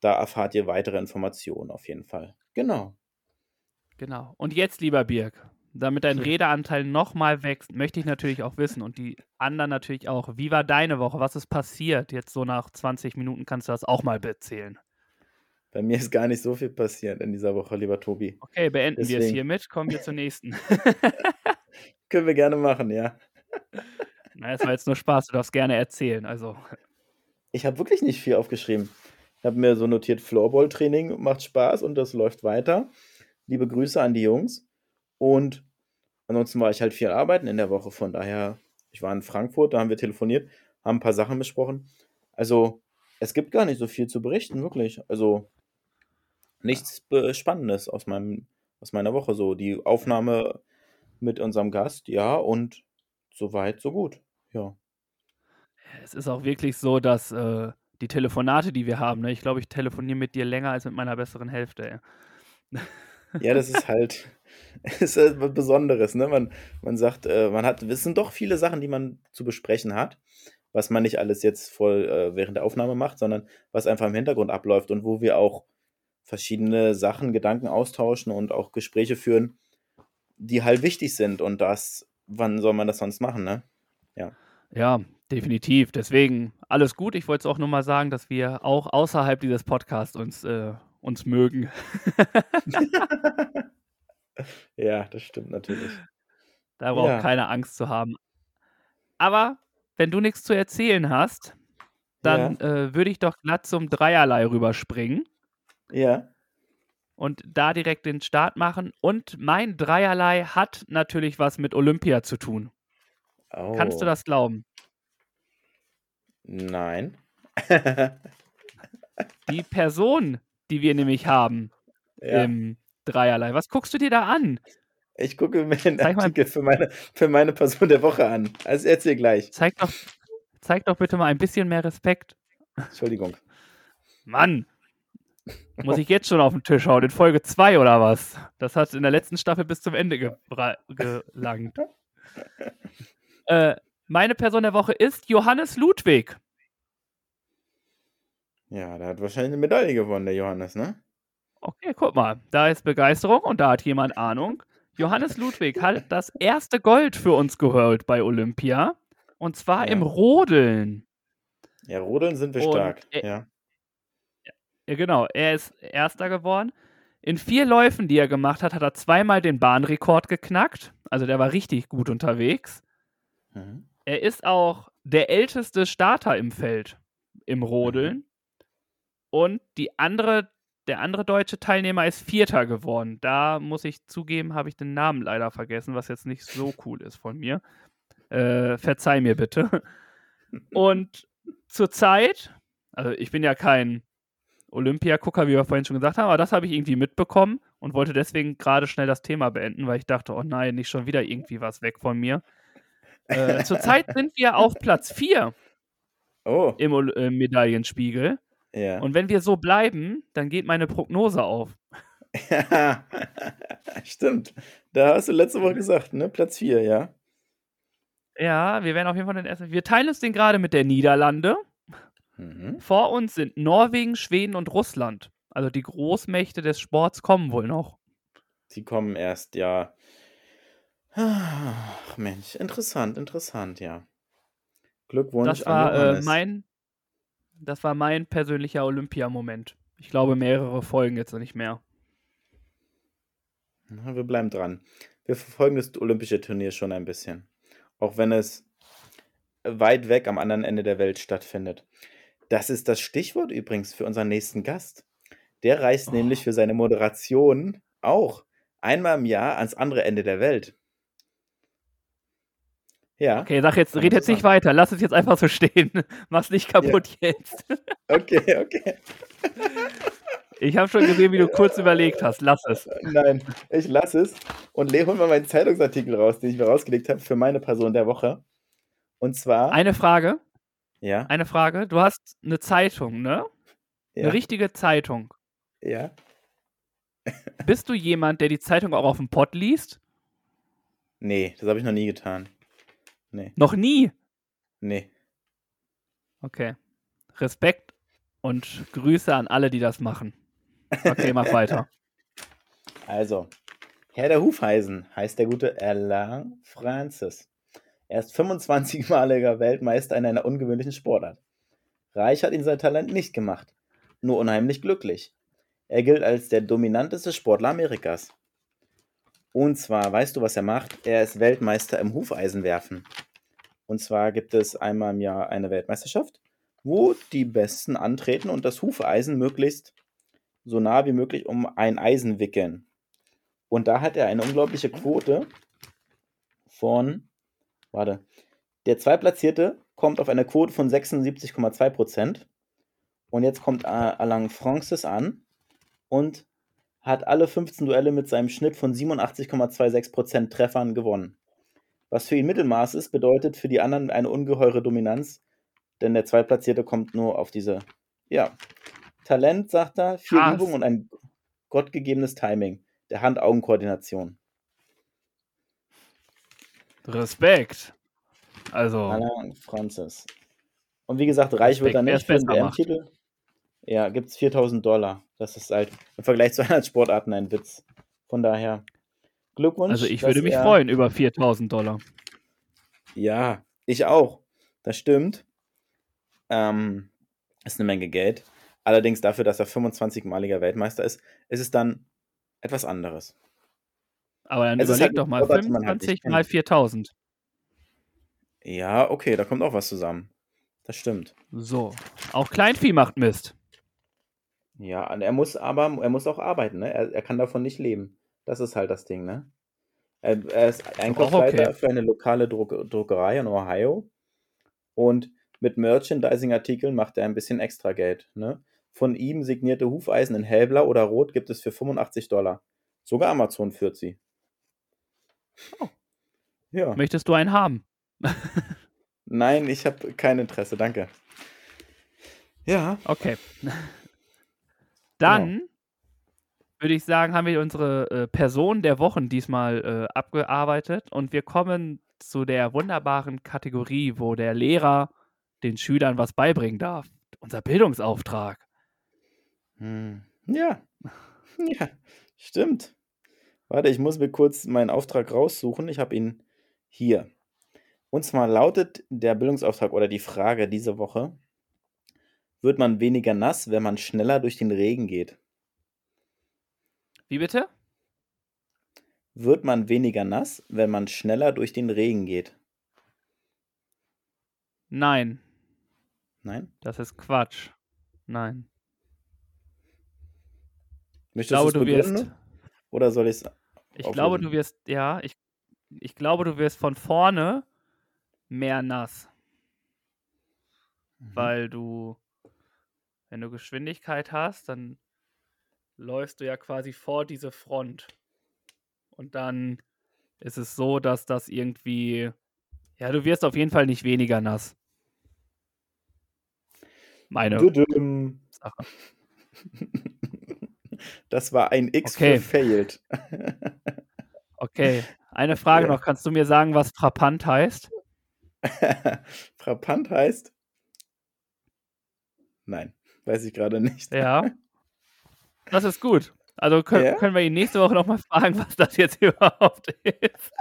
da erfahrt ihr weitere Informationen auf jeden Fall. Genau. Genau. Und jetzt, lieber Birg, damit dein Redeanteil nochmal wächst, möchte ich natürlich auch wissen und die anderen natürlich auch. Wie war deine Woche? Was ist passiert? Jetzt so nach 20 Minuten kannst du das auch mal erzählen. Bei mir ist gar nicht so viel passiert in dieser Woche, lieber Tobi. Okay, beenden Deswegen. wir es hiermit. Kommen wir zur nächsten. Können wir gerne machen, ja. Na, es war jetzt nur Spaß. Du darfst gerne erzählen. Also. Ich habe wirklich nicht viel aufgeschrieben. Ich habe mir so notiert, Floorball-Training macht Spaß und das läuft weiter. Liebe Grüße an die Jungs. Und ansonsten war ich halt viel arbeiten in der Woche. Von daher, ich war in Frankfurt, da haben wir telefoniert, haben ein paar Sachen besprochen. Also, es gibt gar nicht so viel zu berichten, wirklich. Also, nichts Spannendes aus, meinem, aus meiner Woche. So, die Aufnahme mit unserem Gast, ja, und so weit, so gut. Ja. Es ist auch wirklich so, dass äh, die Telefonate, die wir haben, ne, ich glaube, ich telefoniere mit dir länger als mit meiner besseren Hälfte. Ey. Ja, das ist halt, ist halt was Besonderes, ne? Man, man sagt, äh, man hat, es sind doch viele Sachen, die man zu besprechen hat, was man nicht alles jetzt voll äh, während der Aufnahme macht, sondern was einfach im Hintergrund abläuft und wo wir auch verschiedene Sachen, Gedanken austauschen und auch Gespräche führen, die halt wichtig sind. Und das, wann soll man das sonst machen, ne? Ja. Ja, definitiv. Deswegen alles gut. Ich wollte es auch nur mal sagen, dass wir auch außerhalb dieses Podcasts uns äh, uns mögen. ja, das stimmt natürlich. Da braucht ja. keine Angst zu haben. Aber wenn du nichts zu erzählen hast, dann ja. äh, würde ich doch glatt zum Dreierlei rüberspringen. Ja. Und da direkt den Start machen. Und mein Dreierlei hat natürlich was mit Olympia zu tun. Oh. Kannst du oh. das glauben? Nein. Die Person, die wir nämlich haben ja. im Dreierlei. Was guckst du dir da an? Ich gucke mir den zeig Artikel für meine, für meine Person der Woche an. Also erzähl gleich. Zeig doch, zeig doch bitte mal ein bisschen mehr Respekt. Entschuldigung. Mann! Muss ich jetzt schon auf den Tisch hauen? In Folge 2 oder was? Das hat in der letzten Staffel bis zum Ende gelangt. äh, meine Person der Woche ist Johannes Ludwig. Ja, der hat wahrscheinlich eine Medaille gewonnen, der Johannes, ne? Okay, guck mal. Da ist Begeisterung und da hat jemand Ahnung. Johannes Ludwig hat das erste Gold für uns geholt bei Olympia. Und zwar Ja. im Rodeln. Ja, Rodeln sind wir Und stark. er- Ja. Ja, genau. Er ist Erster geworden. In vier Läufen, die er gemacht hat, hat er zweimal den Bahnrekord geknackt. Also der war richtig gut unterwegs. Mhm. Er ist auch der älteste Starter im Feld im Rodeln. Und die andere, der andere deutsche Teilnehmer ist Vierter geworden. Da muss ich zugeben, habe ich den Namen leider vergessen, was jetzt nicht so cool ist von mir. Äh, verzeih mir bitte. Und zurzeit, also ich bin ja kein Olympiagucker, wie wir vorhin schon gesagt haben, aber das habe ich irgendwie mitbekommen und wollte deswegen gerade schnell das Thema beenden, weil ich dachte, oh nein, nicht schon wieder irgendwie was weg von mir. Äh, zurzeit sind wir auf Platz 4 Oh, im Ol- äh, Medaillenspiegel. ja. Und wenn wir so bleiben, dann geht meine Prognose auf. Stimmt. Da hast du letzte Woche gesagt, ne? Platz 4, ja. Ja, wir werden auf jeden Fall den ersten. Wir teilen uns den gerade mit der Niederlande. Mhm. Vor uns sind Norwegen, Schweden und Russland. Also die Großmächte des Sports kommen wohl noch. Die kommen erst, ja. Ach, Mensch, interessant, interessant, ja. Glückwunsch Das an war äh, Johannes. mein, das war mein persönlicher Olympiamoment. Ich glaube mehrere Folgen jetzt nicht mehr. Na, Wir bleiben dran. Wir verfolgen das olympische Turnier schon ein bisschen. Auch wenn es weit weg am anderen Ende der Welt stattfindet. Das ist das Stichwort übrigens für unseren nächsten Gast. Der reist Oh. nämlich für seine Moderation auch einmal im Jahr ans andere Ende der Welt. Ja, Okay, sag jetzt, red jetzt nicht weiter. Lass es jetzt einfach so stehen. Mach's nicht kaputt jetzt. okay, okay. Ich habe schon gesehen, wie du kurz überlegt hast. Lass es. Nein, ich lasse es und le- hol mal meinen Zeitungsartikel raus, den ich mir rausgelegt habe für meine Person der Woche. Und zwar, Eine Frage, ja, eine Frage. Du hast eine Zeitung, ne? ja, Eine richtige Zeitung. ja. Bist du jemand, der die Zeitung auch auf dem Pott liest? Nee, das habe ich noch nie getan. Nee, Noch nie. nee. Okay. Respekt und Grüße an alle, die das machen. Okay, mach weiter. Also, Herr der Hufeisen heißt der gute Alain Francis. Er ist 25-maliger Weltmeister in einer ungewöhnlichen Sportart. Reich hat ihn sein Talent nicht gemacht, nur unheimlich glücklich. Er gilt als der dominanteste Sportler Amerikas. Und zwar, weißt du, was er macht? Er ist Weltmeister im Hufeisenwerfen. Und zwar gibt es einmal im Jahr eine Weltmeisterschaft, wo die Besten antreten und das Hufeisen möglichst so nah wie möglich um ein Eisen wickeln. Und da hat er eine unglaubliche Quote von, warte, der Zweitplatzierte kommt auf eine Quote von 76,2%. Und jetzt kommt äh, Alain Francis an und hat alle 15 Duelle mit seinem Schnitt von 87,26% Treffern gewonnen. Was für ihn Mittelmaß ist, bedeutet für die anderen eine ungeheure Dominanz, denn der Zweitplatzierte kommt nur auf diese, ja, Talent, sagt er, viel Krass. Übung und ein gottgegebenes Timing der Hand-Augen-Koordination. Respekt. Also, Alain Francis. Und wie gesagt, reich wird er Respekt, wer nicht es für den. WM-Titel. Ja, gibt es 4000 Dollar. Das ist halt im Vergleich zu anderen Sportarten ein Witz. Von daher, Glückwunsch. also ich würde mich er- freuen über 4000 Dollar. Ja, ich auch. Das stimmt. Ähm, ist eine Menge Geld. Allerdings dafür, dass er 25-maliger Weltmeister ist, ist es dann etwas anderes. Aber dann Es ist überleg halt doch mal, Sportart, die man halt nicht 25 mal 4000. Ja, okay, da kommt auch was zusammen. Das stimmt. So. Auch Kleinvieh macht Mist. Ja, und er muss aber, er muss auch arbeiten, ne? Er, er kann davon nicht leben. Das ist halt das Ding, ne? Er, er ist Einkaufsleiter okay. für eine lokale Druck, Druckerei in Ohio. Und mit Merchandising-Artikeln macht er ein bisschen extra Geld, ne? Von ihm signierte Hufeisen in hellblau oder rot gibt es für 85 Dollar. Sogar Amazon führt sie. Oh. Ja. Möchtest du einen haben? Nein, ich habe kein Interesse, danke. Ja, Okay. Dann würde ich sagen, haben wir unsere äh, Person der Wochen diesmal äh, abgearbeitet und wir kommen zu der wunderbaren Kategorie, wo der Lehrer den Schülern was beibringen darf. Unser Bildungsauftrag. Hm. Ja. Ja, stimmt. Warte, ich muss mir kurz meinen Auftrag raussuchen. Ich habe ihn hier. Und zwar lautet der Bildungsauftrag oder die Frage diese Woche, wird man weniger nass, wenn man schneller durch den Regen geht? Wie bitte? Wird man weniger nass, wenn man schneller durch den Regen geht? Nein, Nein? das ist Quatsch. Nein. Möchtest du wirst. begründen? Oder soll ich es Ich glaube, du wirst. Ja, ich, ich glaube, du wirst von vorne mehr nass, Mhm. weil du, wenn du Geschwindigkeit hast, dann läufst du ja quasi vor diese Front. Und dann ist es so, dass das irgendwie. Ja, du wirst auf jeden Fall nicht weniger nass. Meine. Sache. Das war ein X Okay. für failed. Okay, eine Frage Ja. noch. Kannst du mir sagen, was frappant heißt? Frappant heißt? Nein, weiß ich gerade nicht. Ja. Das ist gut. Also können, Ja? können wir ihn nächste Woche nochmal fragen, was das jetzt überhaupt ist.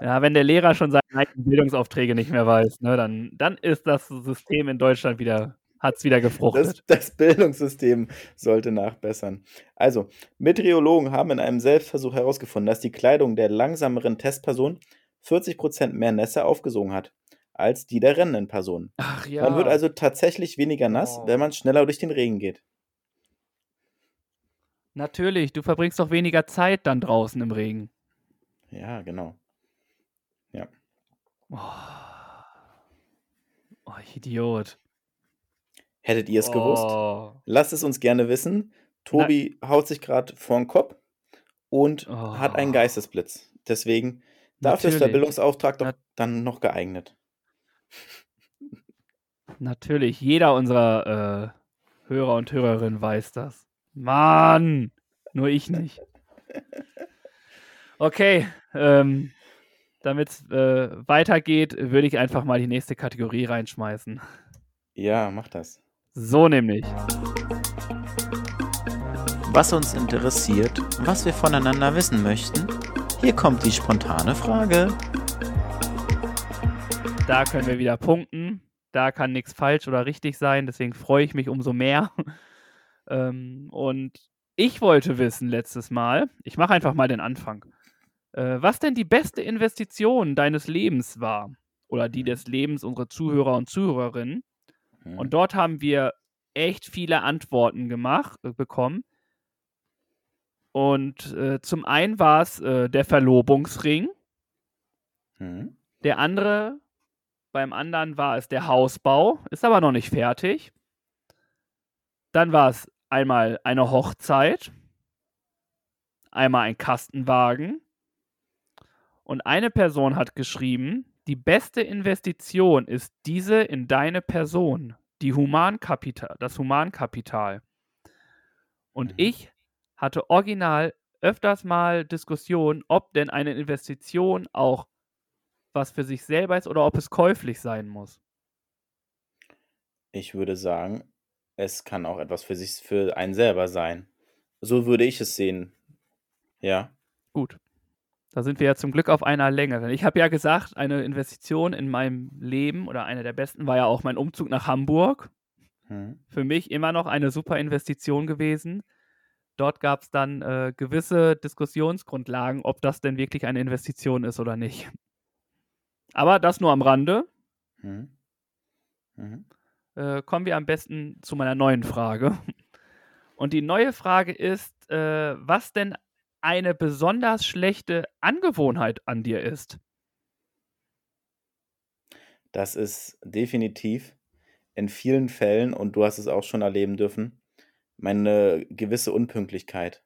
Ja, wenn der Lehrer schon seine eigenen Bildungsaufträge nicht mehr weiß, ne, dann, dann ist das System in Deutschland wieder, hat es wieder Das, gefruchtet. das Bildungssystem sollte nachbessern. Also, Meteorologen haben in einem Selbstversuch herausgefunden, dass die Kleidung der langsameren Testperson 40% mehr Nässe aufgesogen hat als die der rennenden Person. Ach ja. Man wird also tatsächlich weniger nass, Oh. wenn man schneller durch den Regen geht. Natürlich, du verbringst doch weniger Zeit dann draußen im Regen. Ja, genau. Oh, oh Idiot. Hättet ihr es gewusst? Oh. Lasst es uns gerne wissen. Tobi haut sich gerade vor den Kopf und hat einen Oh. Geistesblitz. Deswegen, dafür ist der Natürlich. Bildungsauftrag doch Nat- dann noch geeignet. Natürlich, jeder unserer äh, Hörer und Hörerinnen weiß das. Mann, nur ich nicht. Okay, ähm, damit es äh, weitergeht, würde ich einfach mal die nächste Kategorie reinschmeißen. Ja, mach das. So nämlich. Was uns interessiert, was wir voneinander wissen möchten. Hier kommt die spontane Frage. Da können wir wieder punkten. Da kann nichts falsch oder richtig sein. Deswegen freue ich mich umso mehr. ähm, und ich wollte wissen letztes Mal, ich mache einfach mal den Anfang, äh, was denn die beste Investition deines Lebens war. Oder die des Lebens unserer Zuhörer und Zuhörerinnen. Und dort haben wir echt viele Antworten gemacht, äh, bekommen. Und äh, zum einen war es äh, der Verlobungsring. Hm. Der andere, beim anderen war es der Hausbau, ist aber noch nicht fertig. Dann war es einmal eine Hochzeit, einmal ein Kastenwagen. Und eine Person hat geschrieben, die beste Investition ist diese in deine Person, die Humankapital, das Humankapital. Und Mhm. ich hatte original öfters mal Diskussionen, ob denn eine Investition auch was für sich selber ist oder ob es käuflich sein muss. Ich würde sagen, es kann auch etwas für sich, für einen selber sein. So würde ich es sehen. Ja. Gut. Da sind wir ja zum Glück auf einer Länge. Ich habe ja gesagt, eine Investition in meinem Leben oder eine der besten war ja auch mein Umzug nach Hamburg. Hm. Für mich immer noch eine super Investition gewesen. Dort gab es dann äh, gewisse Diskussionsgrundlagen, ob das denn wirklich eine Investition ist oder nicht. Aber das nur am Rande. Hm. Mhm. äh, kommen wir am besten zu meiner neuen Frage. Und die neue Frage ist, äh, was denn eine besonders schlechte Angewohnheit an dir ist. Das ist definitiv in vielen Fällen, und du hast es auch schon erleben dürfen, meine gewisse Unpünktlichkeit.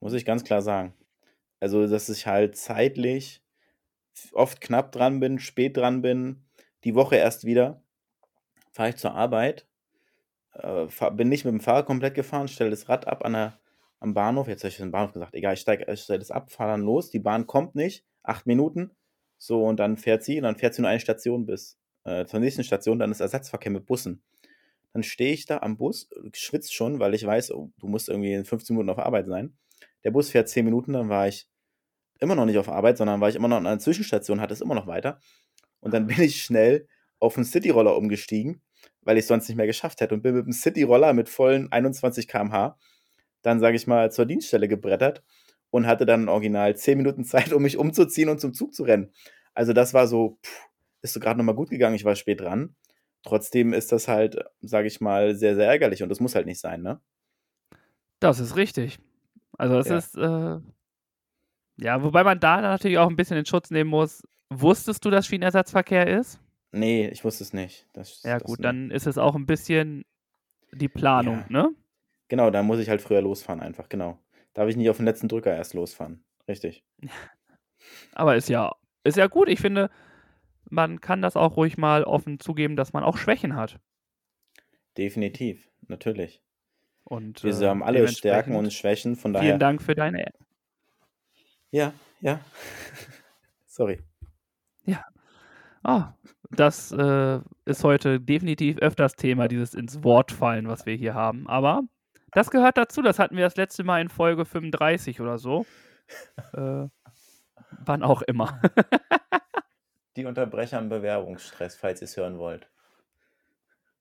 Muss ich ganz klar sagen. Also, dass ich halt zeitlich oft knapp dran bin, spät dran bin, die Woche erst wieder, fahre ich zur Arbeit, äh, fahr, bin nicht mit dem Fahrrad komplett gefahren, stelle das Rad ab an der, am Bahnhof, jetzt habe ich den Bahnhof gesagt, egal, ich, steig, ich stelle das ab, fahre dann los, die Bahn kommt nicht, acht Minuten, so, und dann fährt sie, und dann fährt sie nur eine Station bis äh, zur nächsten Station, dann ist Ersatzverkehr mit Bussen. Dann stehe ich da am Bus, schwitze schon, weil ich weiß, oh, du musst irgendwie in 15 Minuten auf Arbeit sein. Der Bus fährt 10 Minuten, dann war ich immer noch nicht auf Arbeit, sondern war ich immer noch an einer Zwischenstation, hatte es immer noch weiter. Und dann bin ich schnell auf einen Cityroller umgestiegen, weil ich sonst nicht mehr geschafft hätte. Und bin mit dem Cityroller mit vollen 21 km/h dann, sage ich mal, zur Dienststelle gebrettert und hatte dann original 10 Minuten Zeit, um mich umzuziehen und zum Zug zu rennen. Also das war so, pff, ist so gerade nochmal gut gegangen, ich war spät dran. Trotzdem ist das halt, sage ich mal, sehr, sehr ärgerlich und das muss halt nicht sein, ne? Das ist richtig. Also es Ja. ist, äh, ja, wobei man da natürlich auch ein bisschen in Schutz nehmen muss. Wusstest du, dass Schienenersatzverkehr ist? Nee, ich wusste es nicht. Das, Ja das gut, nicht. dann ist es auch ein bisschen die Planung, Ja. ne? Genau, da muss ich halt früher losfahren, einfach, genau. Darf ich nicht auf den letzten Drücker erst losfahren. Richtig. Aber ist ja, ist ja gut. Ich finde, man kann das auch ruhig mal offen zugeben, dass man auch Schwächen hat. Definitiv, natürlich. Und Wir äh, haben alle Stärken und Schwächen, von daher. Vielen Dank für deine. Ja, ja. Sorry. Ah, das äh, ist heute definitiv öfters Thema, dieses ins Wort fallen, was wir hier haben. Aber das gehört dazu. Das hatten wir das letzte Mal in Folge 35 oder so. Äh, wann auch immer. Die Unterbrecher im Bewerbungsstress, falls ihr es hören wollt.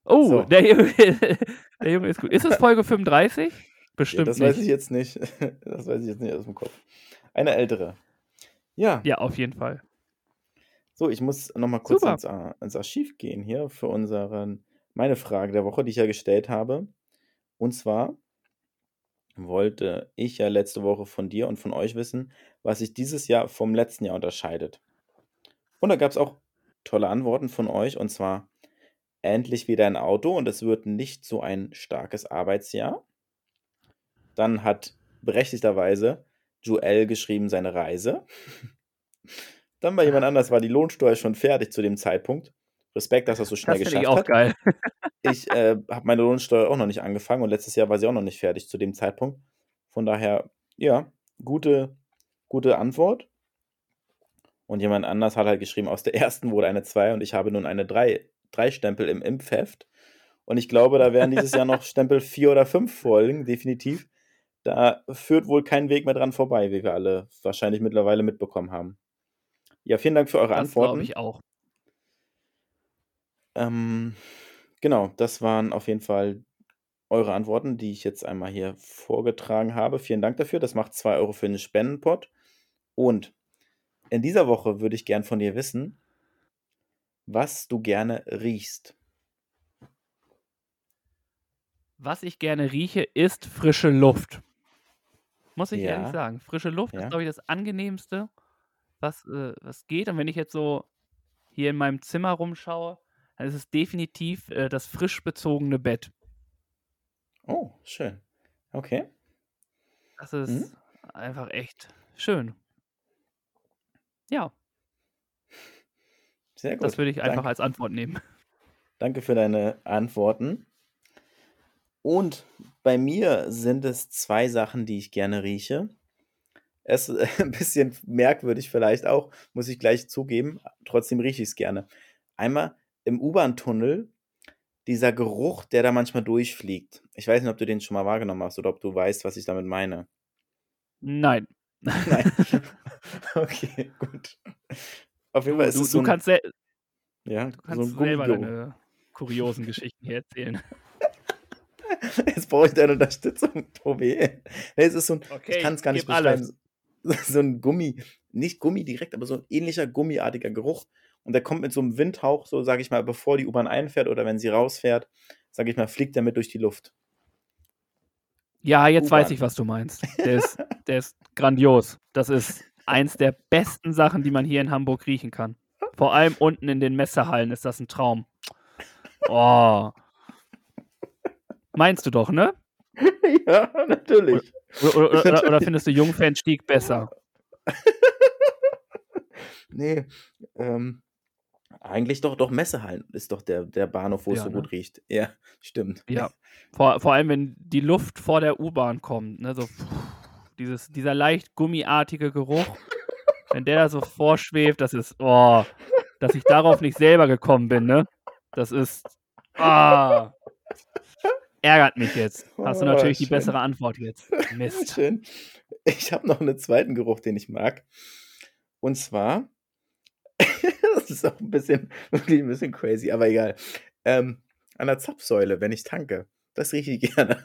Oh, So. der, Junge, der Junge ist gut. Ist es Folge 35? Ja, Bestimmt das nicht. weiß ich jetzt nicht. Das weiß ich jetzt nicht aus dem Kopf. Eine ältere. Ja, Ja, auf jeden Fall. so, ich muss nochmal kurz ins, ins Archiv gehen hier für unseren, meine Frage der Woche, die ich ja gestellt habe. Und zwar wollte ich ja letzte Woche von dir und von euch wissen, was sich dieses Jahr vom letzten Jahr unterscheidet. Und da gab es auch tolle Antworten von euch, und zwar endlich wieder ein Auto und es wird nicht so ein starkes Arbeitsjahr. Dann hat berechtigterweise Joel geschrieben seine Reise. Dann bei jemand anders war die Lohnsteuer schon fertig zu dem Zeitpunkt. Respekt, dass er so schnell Das geschafft ich auch hat. geil. Ich äh, habe meine Lohnsteuer auch noch nicht angefangen und letztes Jahr war sie auch noch nicht fertig zu dem Zeitpunkt. Von daher, ja, gute, gute Antwort. Und jemand anders hat halt geschrieben, aus der ersten wurde eine 2 und ich habe nun eine 3, 3 Stempel im Impfheft. Und ich glaube, da werden dieses Jahr noch Stempel 4 oder 5 folgen, definitiv. Da führt wohl kein Weg mehr dran vorbei, wie wir alle wahrscheinlich mittlerweile mitbekommen haben. Ja, vielen Dank für eure Das glaube Antworten. ich auch. Ähm, genau, das waren auf jeden Fall eure Antworten, die ich jetzt einmal hier vorgetragen habe. Vielen Dank dafür. Das macht 2 Euro für den Spendenpot. Und in dieser Woche würde ich gern von dir wissen, was du gerne riechst. Was ich gerne rieche, ist frische Luft. Muss ich ehrlich Ja. sagen. Frische Luft Ja. ist, glaube ich, das angenehmste, was, äh, was geht. Und wenn ich jetzt so hier in meinem Zimmer rumschaue, dann ist es definitiv äh, das frisch bezogene Bett. Oh, schön. Okay. Das ist einfach echt schön. Ja, Sehr gut. das würde ich einfach Danke. als Antwort nehmen. Danke für deine Antworten. Und bei mir sind es zwei Sachen, die ich gerne rieche. Es ist ein bisschen merkwürdig vielleicht auch, muss ich gleich zugeben. Trotzdem rieche ich es gerne. Einmal im U-Bahn-Tunnel dieser Geruch, der da manchmal durchfliegt. Ich weiß nicht, ob du den schon mal wahrgenommen hast oder ob du weißt, was ich damit meine. Nein. Nein. okay, gut. Auf jeden Fall ist du, es so du ein, kannst, sel ja, du so kannst ein selber deine kuriosen Geschichten hier erzählen. Jetzt brauche ich deine Unterstützung, Tobi. Nee, es ist so ein, ich Okay, kann es gar nicht alles. beschreiben. So so ein Gummi, nicht Gummi direkt, aber so ein ähnlicher gummiartiger Geruch. Und der kommt mit so einem Windhauch, so sage ich mal, bevor die U-Bahn einfährt oder wenn sie rausfährt, sage ich mal, fliegt der mit durch die Luft. Ja, jetzt weiß ich, was du meinst. Der ist, der ist grandios. Das ist eins der besten Sachen, die man hier in Hamburg riechen kann. Vor allem unten in den Messehallen ist das ein Traum. Oh. Meinst du doch, ne? ja, natürlich. Oder, oder, oder, oder findest du Jungfernstieg besser? Nee, ähm, eigentlich doch, doch Messehallen ist doch der, der Bahnhof, wo es Ja, so ne? gut riecht. Ja, stimmt. Ja. Vor, vor allem, wenn die Luft vor der U-Bahn kommt, ne? So dieses, dieser leicht gummiartige Geruch. Wenn der da so vorschwebt, das ist, oh, dass ich darauf nicht selber gekommen bin, ne? Das ist, ah, ärgert mich jetzt. Hast du Oh, natürlich die schön. bessere Antwort jetzt. Mist. Schön. Ich habe noch einen zweiten Geruch, den ich mag. Und zwar das ist auch ein bisschen, wirklich ein bisschen crazy, aber egal. Ähm, an der Zapfsäule, wenn ich tanke. Das rieche ich gerne.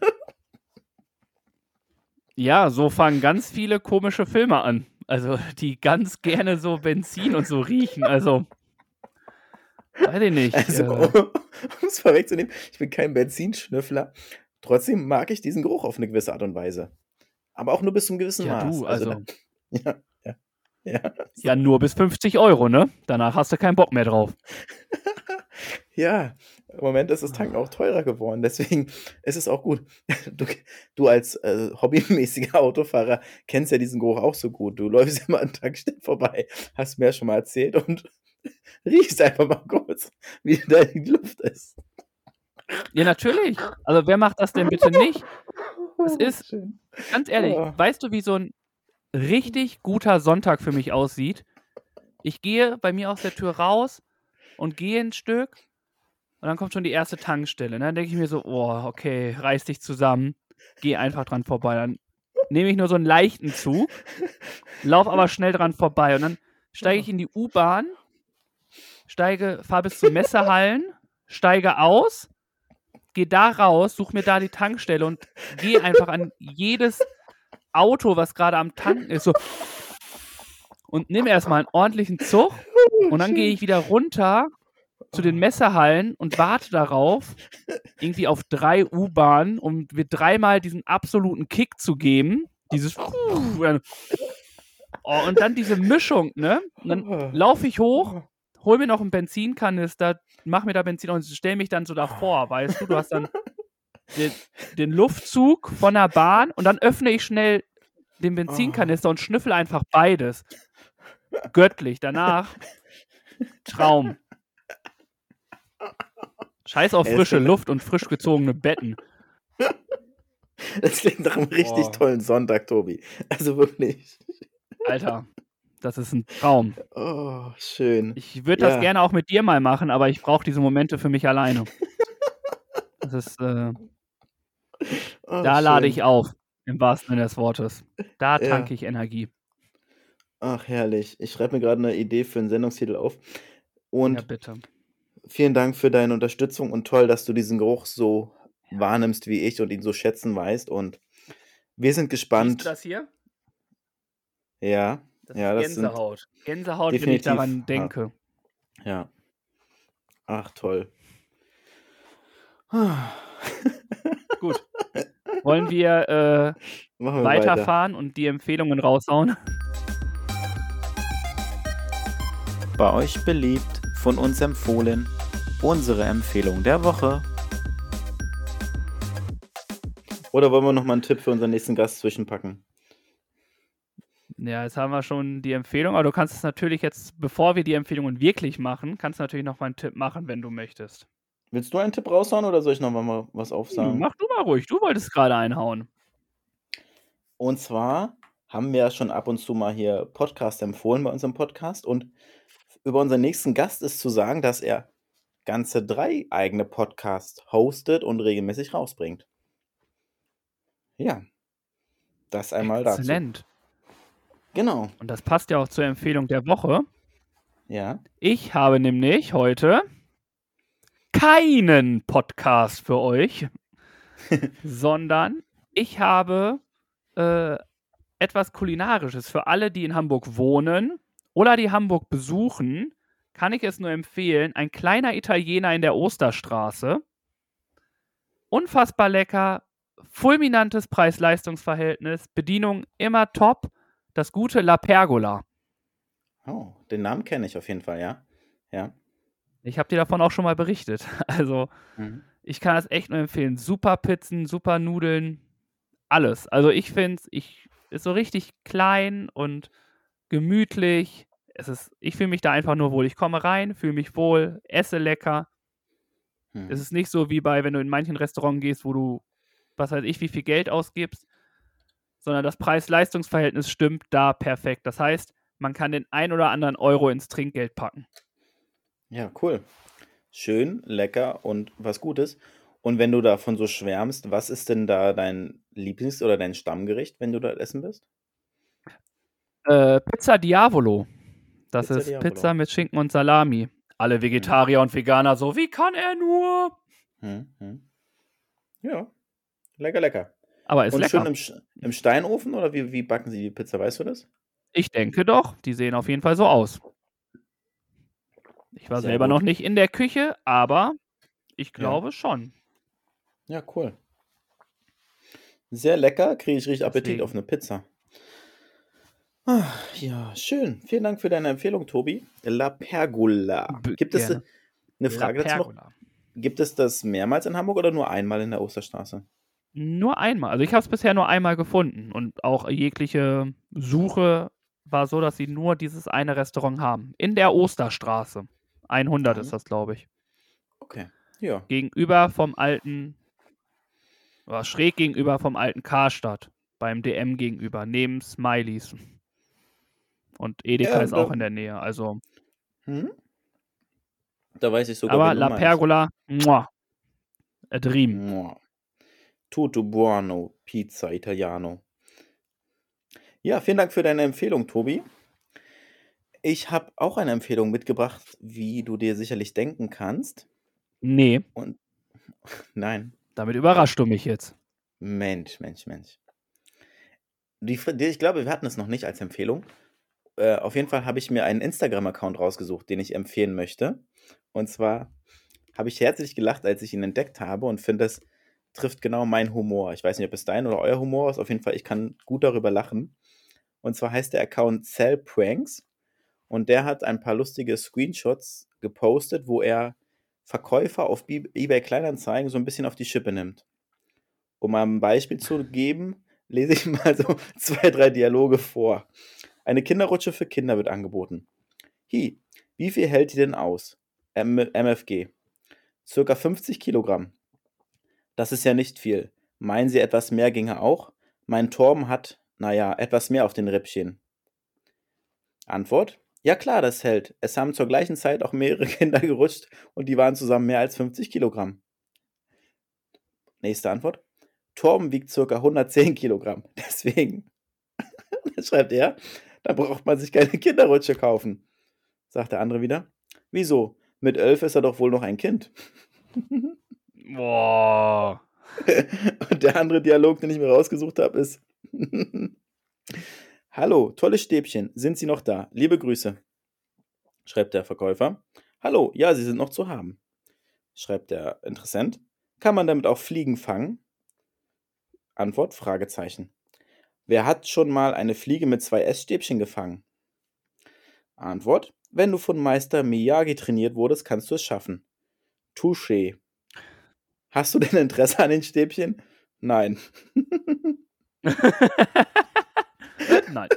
Ja, so fangen ganz viele komische Filme an. Also, die ganz gerne so Benzin und so riechen. Also, weiß ich nicht. Also, äh, um es vorwegzunehmen, ich bin kein Benzinschnüffler. Trotzdem mag ich diesen Geruch auf eine gewisse Art und Weise. Aber auch nur bis zum gewissen ja, Maß. du, also, da- ja, ja, ja. ja, nur bis 50 Euro, ne? Danach hast du keinen Bock mehr drauf. Ja, im Moment ist das Tanken auch teurer geworden. Deswegen ist es auch gut. Du, du als äh, hobbymäßiger Autofahrer kennst ja diesen Geruch auch so gut. Du läufst immer an Tankstellen vorbei, hast mir ja schon mal erzählt und riechst einfach mal kurz, wie da die Luft ist. Ja, natürlich. Also, wer macht das denn bitte nicht? Es ist-. Ganz ehrlich, Ja. weißt du, wie so ein richtig guter Sonntag für mich aussieht? Ich gehe bei mir aus der Tür raus und gehe ein Stück und dann kommt schon die erste Tankstelle. Ne? Dann denke ich mir so, oh, okay, reiß dich zusammen, geh einfach dran vorbei. Dann nehme ich nur so einen leichten Zug, lauf aber schnell dran vorbei und dann steige ich in die U-Bahn, steige, fahre bis zu Messehallen, steige aus, gehe da raus, suche mir da die Tankstelle und gehe einfach an jedes Auto, was gerade am Tanken ist, so und nimm erstmal einen ordentlichen Zug und dann gehe ich wieder runter zu den Messehallen und warte darauf, irgendwie auf drei U-Bahnen, um mir dreimal diesen absoluten Kick zu geben. Dieses oh, und dann diese Mischung, ne? Und dann laufe ich hoch, hol mir noch einen Benzinkanister, mach mir da Benzin und stell mich dann so davor, weißt du? Du hast dann den, den Luftzug von der Bahn und dann öffne ich schnell den Benzinkanister und schnüffel einfach beides. Göttlich. Danach Traum. Scheiß auf frische Luft und frisch gezogene Betten. Das klingt nach einem richtig tollen Sonntag, Tobi. Also wirklich. Alter, das ist ein Traum. Oh, schön. Ich würde Ja. das gerne auch mit dir mal machen, aber ich brauche diese Momente für mich alleine. Das ist, äh, Oh, da lade schön. ich auf, im wahrsten Sinne des Wortes. Da Ja. tanke ich Energie. Ach, herrlich. Ich schreibe mir gerade eine Idee für einen Sendungstitel auf. Und ja, bitte. vielen Dank für deine Unterstützung und toll, dass du diesen Geruch so wahrnimmst wie ich und ihn so schätzen weißt. Und wir sind Siehst du gespannt. das hier? Ja, Das Ja, ist das sind Gänsehaut. Gänsehaut, wenn ich daran ja. denke. ja. Ach, toll. Ah. Wollen wir äh, wir weiter. weiterfahren und die Empfehlungen raushauen? Bei euch beliebt, von uns empfohlen, unsere Empfehlung der Woche. Oder wollen wir noch mal einen Tipp für unseren nächsten Gast zwischenpacken? Ja, jetzt haben wir schon die Empfehlung, aber du kannst es natürlich jetzt, bevor wir die Empfehlungen wirklich machen, kannst du natürlich noch mal einen Tipp machen, wenn du möchtest. Willst du einen Tipp raushauen oder soll ich noch mal was aufsagen? Mach du mal ruhig, du wolltest gerade einhauen. Und zwar haben wir ja schon ab und zu mal hier Podcast empfohlen bei unserem Podcast. Und über unseren nächsten Gast ist zu sagen, dass er ganze drei eigene Podcasts hostet und regelmäßig rausbringt. Ja, das einmal dazu. Exzellent. Genau, Und das passt ja auch zur Empfehlung der Woche. ja. Ich habe nämlich heute keinen Podcast für euch, sondern ich habe äh, etwas Kulinarisches. Für alle, die in Hamburg wohnen oder die Hamburg besuchen, kann ich es nur empfehlen. Ein kleiner Italiener in der Osterstraße. Unfassbar lecker, fulminantes Preis-Leistungs-Verhältnis, Bedienung immer top. Das gute La Pergola. Oh, den Namen kenne ich auf jeden Fall, ja. Ja. Ich habe dir davon auch schon mal berichtet. Also, Mhm. ich kann das echt nur empfehlen. Super Pizzen, super Nudeln, alles. Also, ich finde es, ich, ist so richtig klein und gemütlich. Es ist, ich fühle mich da einfach nur wohl. Ich komme rein, fühle mich wohl, esse lecker. Mhm. Es ist nicht so wie bei, wenn du in manchen Restaurants gehst, wo du, was weiß ich, wie viel Geld ausgibst, sondern das Preis-Leistungs-Verhältnis stimmt da perfekt. Das heißt, man kann den ein oder anderen Euro ins Trinkgeld packen. Ja, cool. Schön, lecker und was Gutes. Und wenn du davon so schwärmst, was ist denn da dein Lieblings- oder dein Stammgericht, wenn du dort essen bist? Äh, Pizza Diavolo. Das Pizza ist Diavolo. Pizza mit Schinken und Salami. Alle Vegetarier und Veganer so, wie kann er nur? Hm, hm. Ja, lecker, lecker. Aber ist Und lecker. schön im, im Steinofen oder wie, wie backen sie die Pizza, weißt du das? Ich denke doch, die sehen auf jeden Fall so aus. Ich war Sehr selber gut. noch nicht in der Küche, aber ich glaube schon. Ja, cool. Sehr lecker, kriege ich richtig Appetit Deswegen. auf eine Pizza. Ah, ja, schön. Vielen Dank für deine Empfehlung, Tobi. La Pergola. Gibt es gerne. eine Frage dazu noch? Gibt es das mehrmals in Hamburg oder nur einmal in der Osterstraße? Nur einmal. Also ich habe es bisher nur einmal gefunden und auch jegliche Suche war so, dass sie nur dieses eine Restaurant haben. In der Osterstraße. 100 Mhm. ist das, glaube ich. Okay. Ja. Gegenüber vom alten, oder schräg gegenüber vom alten Karstadt. Beim DM gegenüber, neben Smileys. Und Edeka Ja, ist auch in der Nähe. Also, Hm? Da weiß ich sogar, aber La. Pergola, muah, a dream. Mua. Tutto buono, Pizza Italiano. Ja, vielen Dank für deine Empfehlung, Tobi. Ich habe auch eine Empfehlung mitgebracht, wie du dir sicherlich denken kannst. Nee, Und nein, damit überraschst du mich jetzt. Mensch, Mensch, Mensch. Die, die, ich glaube, wir hatten es noch nicht als Empfehlung. Äh, auf jeden Fall habe ich mir einen Instagram-Account rausgesucht, den ich empfehlen möchte. Und zwar habe ich herzlich gelacht, als ich ihn entdeckt habe und finde, es trifft genau meinen Humor. Ich weiß nicht, ob es dein oder euer Humor ist. Auf jeden Fall, ich kann gut darüber lachen. Und zwar heißt der Account Cell Pranks. Und der hat ein paar lustige Screenshots gepostet, wo er Verkäufer auf eBay Kleinanzeigen so ein bisschen auf die Schippe nimmt. Um mal ein Beispiel zu geben, lese ich mal so zwei, drei Dialoge vor. Eine Kinderrutsche für Kinder wird angeboten. Hi, wie viel hält die denn aus? M MFG. Circa 50 Kilogramm. Das ist ja nicht viel. Meinen Sie, etwas mehr ginge auch? Mein Torben hat, naja, etwas mehr auf den Rippchen. Antwort? Ja klar, das hält. Es haben zur gleichen Zeit auch mehrere Kinder gerutscht und die waren zusammen mehr als 50 Kilogramm. Nächste Antwort. Torben wiegt circa 110 Kilogramm. Deswegen, das schreibt er, da braucht man sich keine Kinderrutsche kaufen. Sagt der andere wieder. Wieso? Mit elf ist er doch wohl noch ein Kind. Boah. Und der andere Dialog, den ich mir rausgesucht habe, ist: Hallo, tolle Stäbchen, sind Sie noch da? Liebe Grüße. Schreibt der Verkäufer. Hallo, ja, Sie sind noch zu haben. Schreibt der Interessent. Kann man damit auch Fliegen fangen? Antwort: Fragezeichen. Wer hat schon mal eine Fliege mit zwei Essstäbchen gefangen? Antwort: Wenn du von Meister Miyagi trainiert wurdest, kannst du es schaffen. Touché. Hast du denn Interesse an den Stäbchen? Nein. Nein.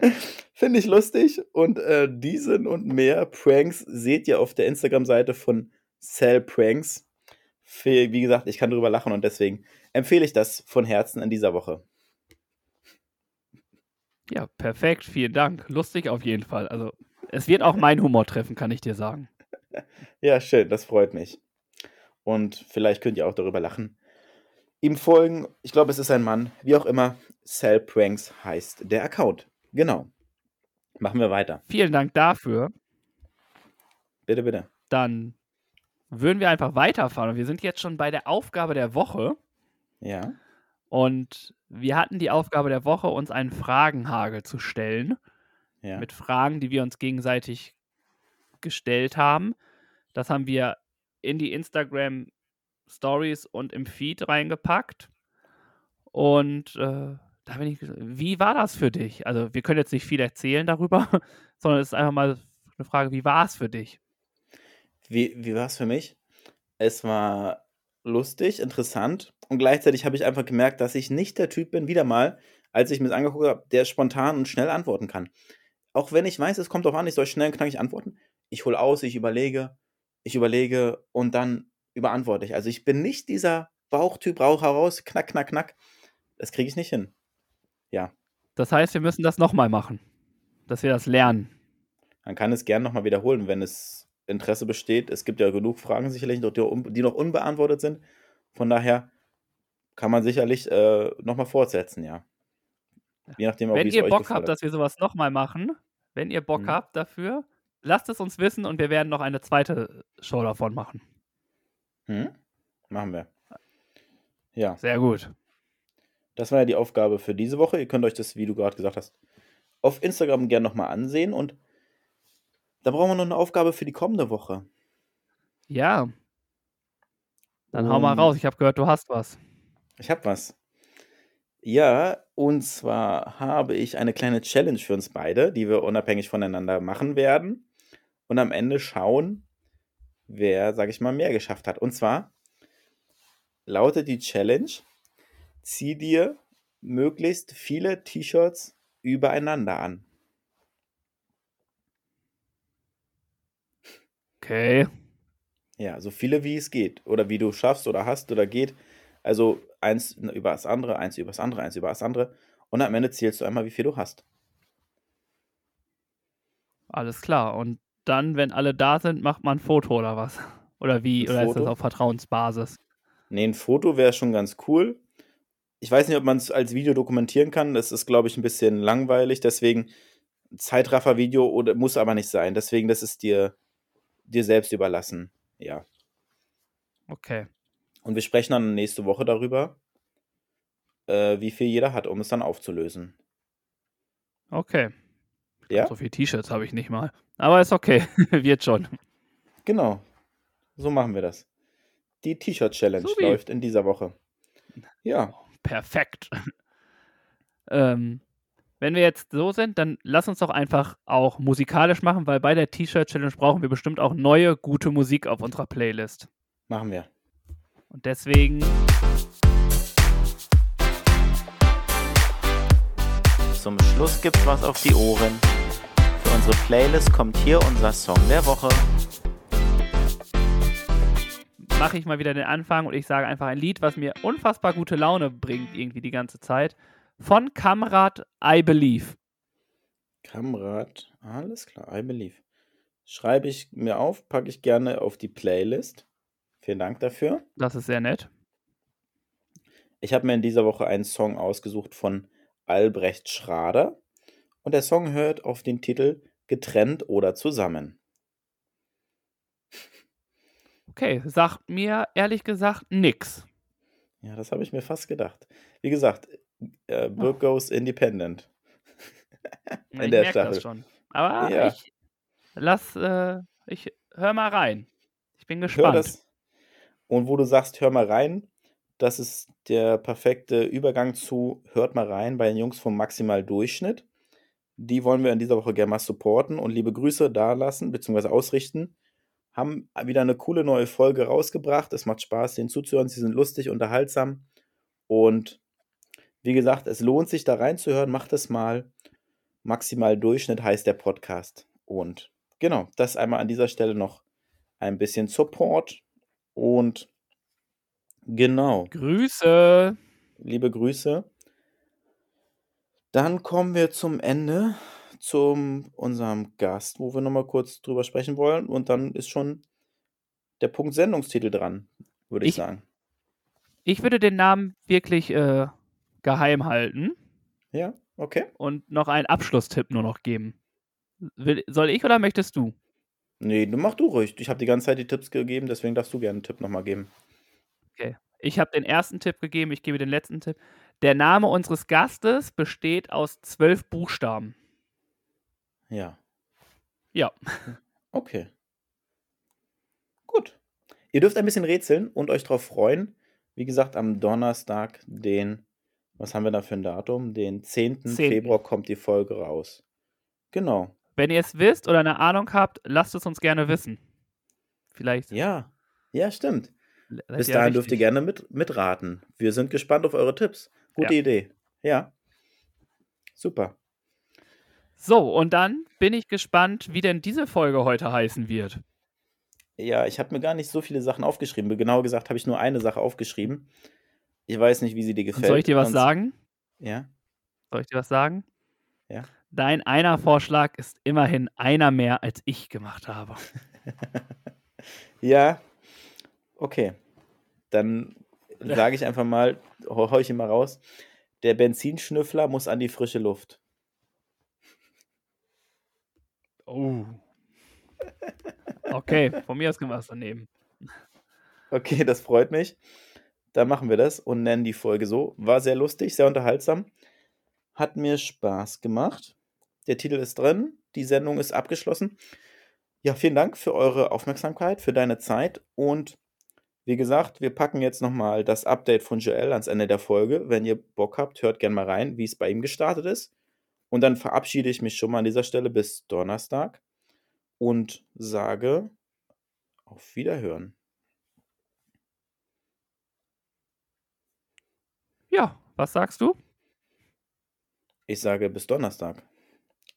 Finde ich lustig. Und äh, diesen und mehr Pranks seht ihr auf der Instagram-Seite von Cell Pranks. Wie gesagt, ich kann drüber lachen und deswegen empfehle ich das von Herzen in dieser Woche. Ja, perfekt. Vielen Dank. Lustig auf jeden Fall. Also, es wird auch mein Humor treffen, kann ich dir sagen. Ja, schön, das freut mich. Und vielleicht könnt ihr auch darüber lachen. Ihm folgen, ich glaube, es ist ein Mann, wie auch immer, Cell Pranks heißt der Account. Genau. Machen wir weiter. Vielen Dank dafür. Bitte, bitte. Dann würden wir einfach weiterfahren. Wir sind jetzt schon bei der Aufgabe der Woche. Ja. Und wir hatten die Aufgabe der Woche, uns einen Fragenhagel zu stellen. Ja. Mit Fragen, die wir uns gegenseitig gestellt haben. Das haben wir in die Instagram Stories und im Feed reingepackt. Und äh, da bin ich, wie war das für dich? Also, wir können jetzt nicht viel erzählen darüber, sondern es ist einfach mal eine Frage, wie war es für dich? Wie, wie war es für mich? Es war lustig, interessant und gleichzeitig habe ich einfach gemerkt, dass ich nicht der Typ bin, wieder mal, als ich mir das angeguckt habe, der spontan und schnell antworten kann. Auch wenn ich weiß, es kommt darauf an, ich soll schnell und knackig antworten. Ich hole aus, ich überlege, ich überlege und dann überantworte ich. Also ich bin nicht dieser Bauchtyp, rauch heraus, knack, knack, knack. Das kriege ich nicht hin. Ja, Das heißt, wir müssen das nochmal machen, dass wir das lernen. man kann es gern nochmal wiederholen, wenn es Interesse besteht. Es gibt ja genug Fragen sicherlich, die, noch unbeantwortet sind. Von daher kann man sicherlich äh, nochmal fortsetzen, ja. Je nachdem, Wenn ihr Bock habt, dass wir sowas nochmal machen, Wenn ihr Bock Mhm. habt dafür, lasst es uns wissen und wir werden noch eine zweite Show davon machen. Hm? Machen wir. Ja, Sehr gut. Das war ja die Aufgabe für diese Woche. Ihr könnt euch das, wie du gerade gesagt hast, auf Instagram gerne nochmal ansehen. Und da brauchen wir noch eine Aufgabe für die kommende Woche. Ja. Dann hau mal raus. Ich habe gehört, du hast was. Ich habe was. Ja, und zwar habe ich eine kleine Challenge für uns beide, die wir unabhängig voneinander machen werden. Und am Ende schauen, wer, sage ich mal, mehr geschafft hat. Und zwar lautet die Challenge, zieh dir möglichst viele T-Shirts übereinander an. Okay. Ja, so viele wie es geht. Oder wie du schaffst oder hast oder geht. Also eins über das andere, eins über das andere, eins über das andere. Und am Ende zählst du einmal, wie viel du hast. Alles klar. Und dann, wenn alle da sind, macht man ein Foto oder was? Oder wie? Ein oder ist das Foto? auf Vertrauensbasis? Nee, ein Foto wäre schon ganz cool. Ich weiß nicht, ob man es als Video dokumentieren kann. Das ist, glaube ich, ein bisschen langweilig. Deswegen Zeitraffer-Video oder muss aber nicht sein. Deswegen, das ist dir, dir selbst überlassen. Ja. Okay. Und wir sprechen dann nächste Woche darüber, äh, wie viel jeder hat, um es dann aufzulösen. Okay. Ja? So viele T-Shirts habe ich nicht mal. Aber ist okay. Wird schon. Genau. So machen wir das. Die T-Shirt-Challenge läuft in dieser Woche. Ja. Perfekt. ähm, wenn wir jetzt so sind, dann lass uns doch einfach auch musikalisch machen, weil bei der T-Shirt-Challenge brauchen wir bestimmt auch neue, gute Musik auf unserer Playlist. Machen wir. Und deswegen, Zum Schluss gibt's was auf die Ohren. Für unsere Playlist kommt hier unser Song der Woche. Mache ich mal wieder den Anfang und ich sage einfach ein Lied, was mir unfassbar gute Laune bringt, irgendwie die ganze Zeit. Von Kamrat I Believe. Kamerad, alles klar, I believe. Schreibe ich mir auf, packe ich gerne auf die Playlist. Vielen Dank dafür. Das ist sehr nett. Ich habe mir in dieser Woche einen Song ausgesucht von Albrecht Schrader und der Song hört auf den Titel Getrennt oder zusammen. Okay, sagt mir ehrlich gesagt nix. Ja, das habe ich mir fast gedacht. Wie gesagt, äh, Birk goes independent. Ich In der merke Staffel. das schon. Aber Ja. ich lass, äh, ich hör mal rein. Ich bin gespannt. Und wo du sagst, hör mal rein, das ist der perfekte Übergang zu Hört mal rein bei den Jungs vom Maximal Durchschnitt. Die wollen wir in dieser Woche gerne mal supporten und liebe Grüße da lassen, beziehungsweise ausrichten. Haben wieder eine coole neue Folge rausgebracht. Es macht Spaß, denen zuzuhören. Sie sind lustig, unterhaltsam. Und wie gesagt, es lohnt sich da reinzuhören. Macht es mal. Maximal Durchschnitt heißt der Podcast. Und genau, das einmal an dieser Stelle noch ein bisschen Support. Und genau, Grüße. liebe Grüße. Dann kommen wir zum Ende, zu unserem Gast, wo wir nochmal kurz drüber sprechen wollen. Und dann ist schon der Punkt Sendungstitel dran, würde ich, Ich- sagen. Ich würde den Namen wirklich äh, geheim halten Ja, okay. und noch einen Abschlusstipp nur noch geben. Will, soll ich oder möchtest du? Nee, du mach du ruhig. Ich habe die ganze Zeit die Tipps gegeben, deswegen darfst du gerne einen Tipp nochmal geben. Ich habe den ersten Tipp gegeben, ich gebe den letzten Tipp. Der Name unseres Gastes besteht aus zwölf Buchstaben. Ja. Ja. Okay. Gut. Ihr dürft ein bisschen rätseln und euch darauf freuen. Wie gesagt, am Donnerstag, den, was haben wir da für ein Datum? Den 10. Zehnten. Februar kommt die Folge raus. Genau. Wenn ihr es wisst oder eine Ahnung habt, lasst es uns gerne wissen. Vielleicht. Ja. Ja, stimmt. seid Bis dahin dürft ihr richtig. gerne mit, mitraten. Wir sind gespannt auf eure Tipps. Gute Ja. Idee. Ja. Super. So, und dann bin ich gespannt, wie denn diese Folge heute heißen wird. Ja, ich habe mir gar nicht so viele Sachen aufgeschrieben. Genau gesagt habe ich nur eine Sache aufgeschrieben. Ich weiß nicht, wie sie dir Und gefällt. soll ich dir was Sonst- sagen? Ja. Soll ich dir was sagen? Ja. Dein einer Vorschlag ist immerhin einer mehr, als ich gemacht habe. Ja, okay. Dann sage ich einfach mal, ihn mal raus. Der Benzinschnüffler muss an die frische Luft. Oh. Okay, von mir aus können wir es daneben. Okay, das freut mich. Dann machen wir das und nennen die Folge so. War sehr lustig, sehr unterhaltsam. Hat mir Spaß gemacht. Der Titel ist drin. Die Sendung ist abgeschlossen. Ja, vielen Dank für eure Aufmerksamkeit, für deine Zeit und wie gesagt, wir packen jetzt nochmal das Update von Joel ans Ende der Folge. Wenn ihr Bock habt, hört gerne mal rein, wie es bei ihm gestartet ist. Und dann verabschiede ich mich schon mal an dieser Stelle bis Donnerstag und sage auf Wiederhören. Ja, was sagst du? Ich sage bis Donnerstag.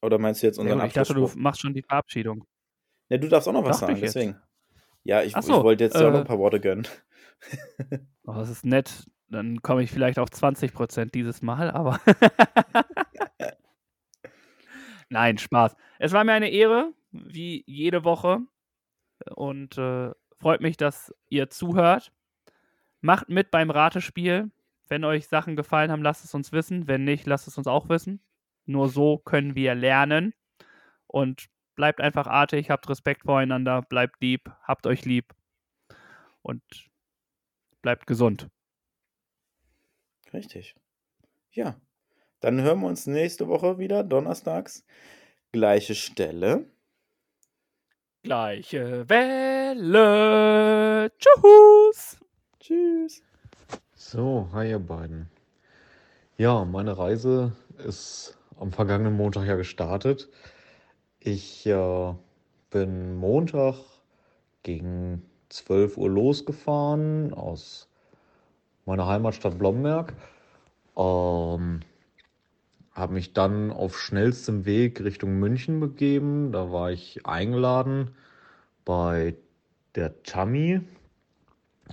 Oder meinst du jetzt unseren Ja, ich dachte, du machst schon die Verabschiedung. Ne, du darfst auch noch was Dachte sagen, deswegen. Ja, ich, Ach ich so, wollte jetzt dir auch noch äh, ein paar Worte gönnen. Oh, das ist nett. Dann komme ich vielleicht auf 20% dieses Mal, aber. Nein, Spaß. Es war mir eine Ehre, wie jede Woche. Und äh, freut mich, dass ihr zuhört. Macht mit beim Ratespiel. Wenn euch Sachen gefallen haben, lasst es uns wissen. Wenn nicht, lasst es uns auch wissen. Nur so können wir lernen. Und bleibt einfach artig, habt Respekt voreinander, bleibt lieb, habt euch lieb. Und bleibt gesund. Richtig. Ja. Dann hören wir uns nächste Woche wieder, donnerstags. Gleiche Stelle. Gleiche Welle. Tschüss. Tschüss. So, hi ihr beiden. Ja, meine Reise ist am vergangenen Montag ja gestartet. Ich äh, bin Montag gegen 12 Uhr losgefahren aus meiner Heimatstadt Blomberg. Ähm, habe mich dann auf schnellstem Weg Richtung München begeben. Da war ich eingeladen bei der Tammy.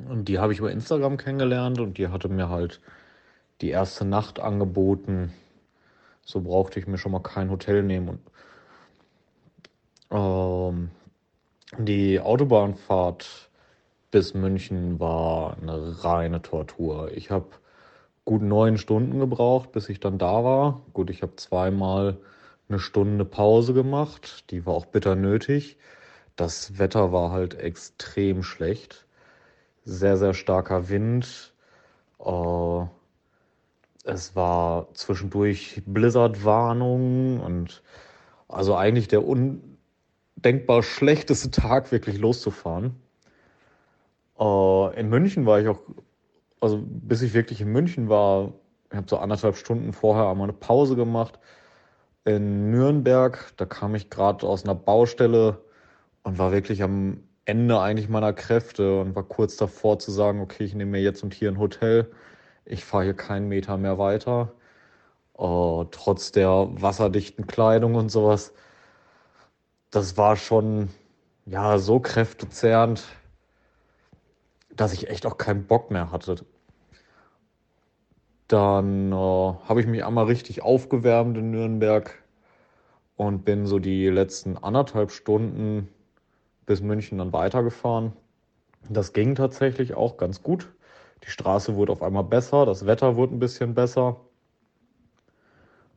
Und die habe ich über Instagram kennengelernt und die hatte mir halt die erste Nacht angeboten. So brauchte ich mir schon mal kein Hotel nehmen. Und, ähm, die Autobahnfahrt bis München war eine reine Tortur. Ich habe gut neun Stunden gebraucht, bis ich dann da war. Gut, ich habe zweimal eine Stunde Pause gemacht. Die war auch bitter nötig. Das Wetter war halt extrem schlecht. Sehr, sehr starker Wind. Äh, es war zwischendurch Blizzardwarnung und also eigentlich der undenkbar schlechteste Tag, wirklich loszufahren. Äh, in München war ich auch, also bis ich wirklich in München war, ich habe so anderthalb Stunden vorher einmal eine Pause gemacht. In Nürnberg, da kam ich gerade aus einer Baustelle und war wirklich am Ende eigentlich meiner Kräfte und war kurz davor zu sagen, okay, ich nehme mir jetzt und hier ein Hotel. Ich fahre hier keinen Meter mehr weiter. Äh, trotz der wasserdichten Kleidung und sowas. Das war schon ja so kräftezehrend, dass ich echt auch keinen Bock mehr hatte. Dann äh, habe ich mich einmal richtig aufgewärmt in Nürnberg und bin so die letzten anderthalb Stunden bis München dann weitergefahren. Das ging tatsächlich auch ganz gut. Die Straße wurde auf einmal besser, das Wetter wurde ein bisschen besser.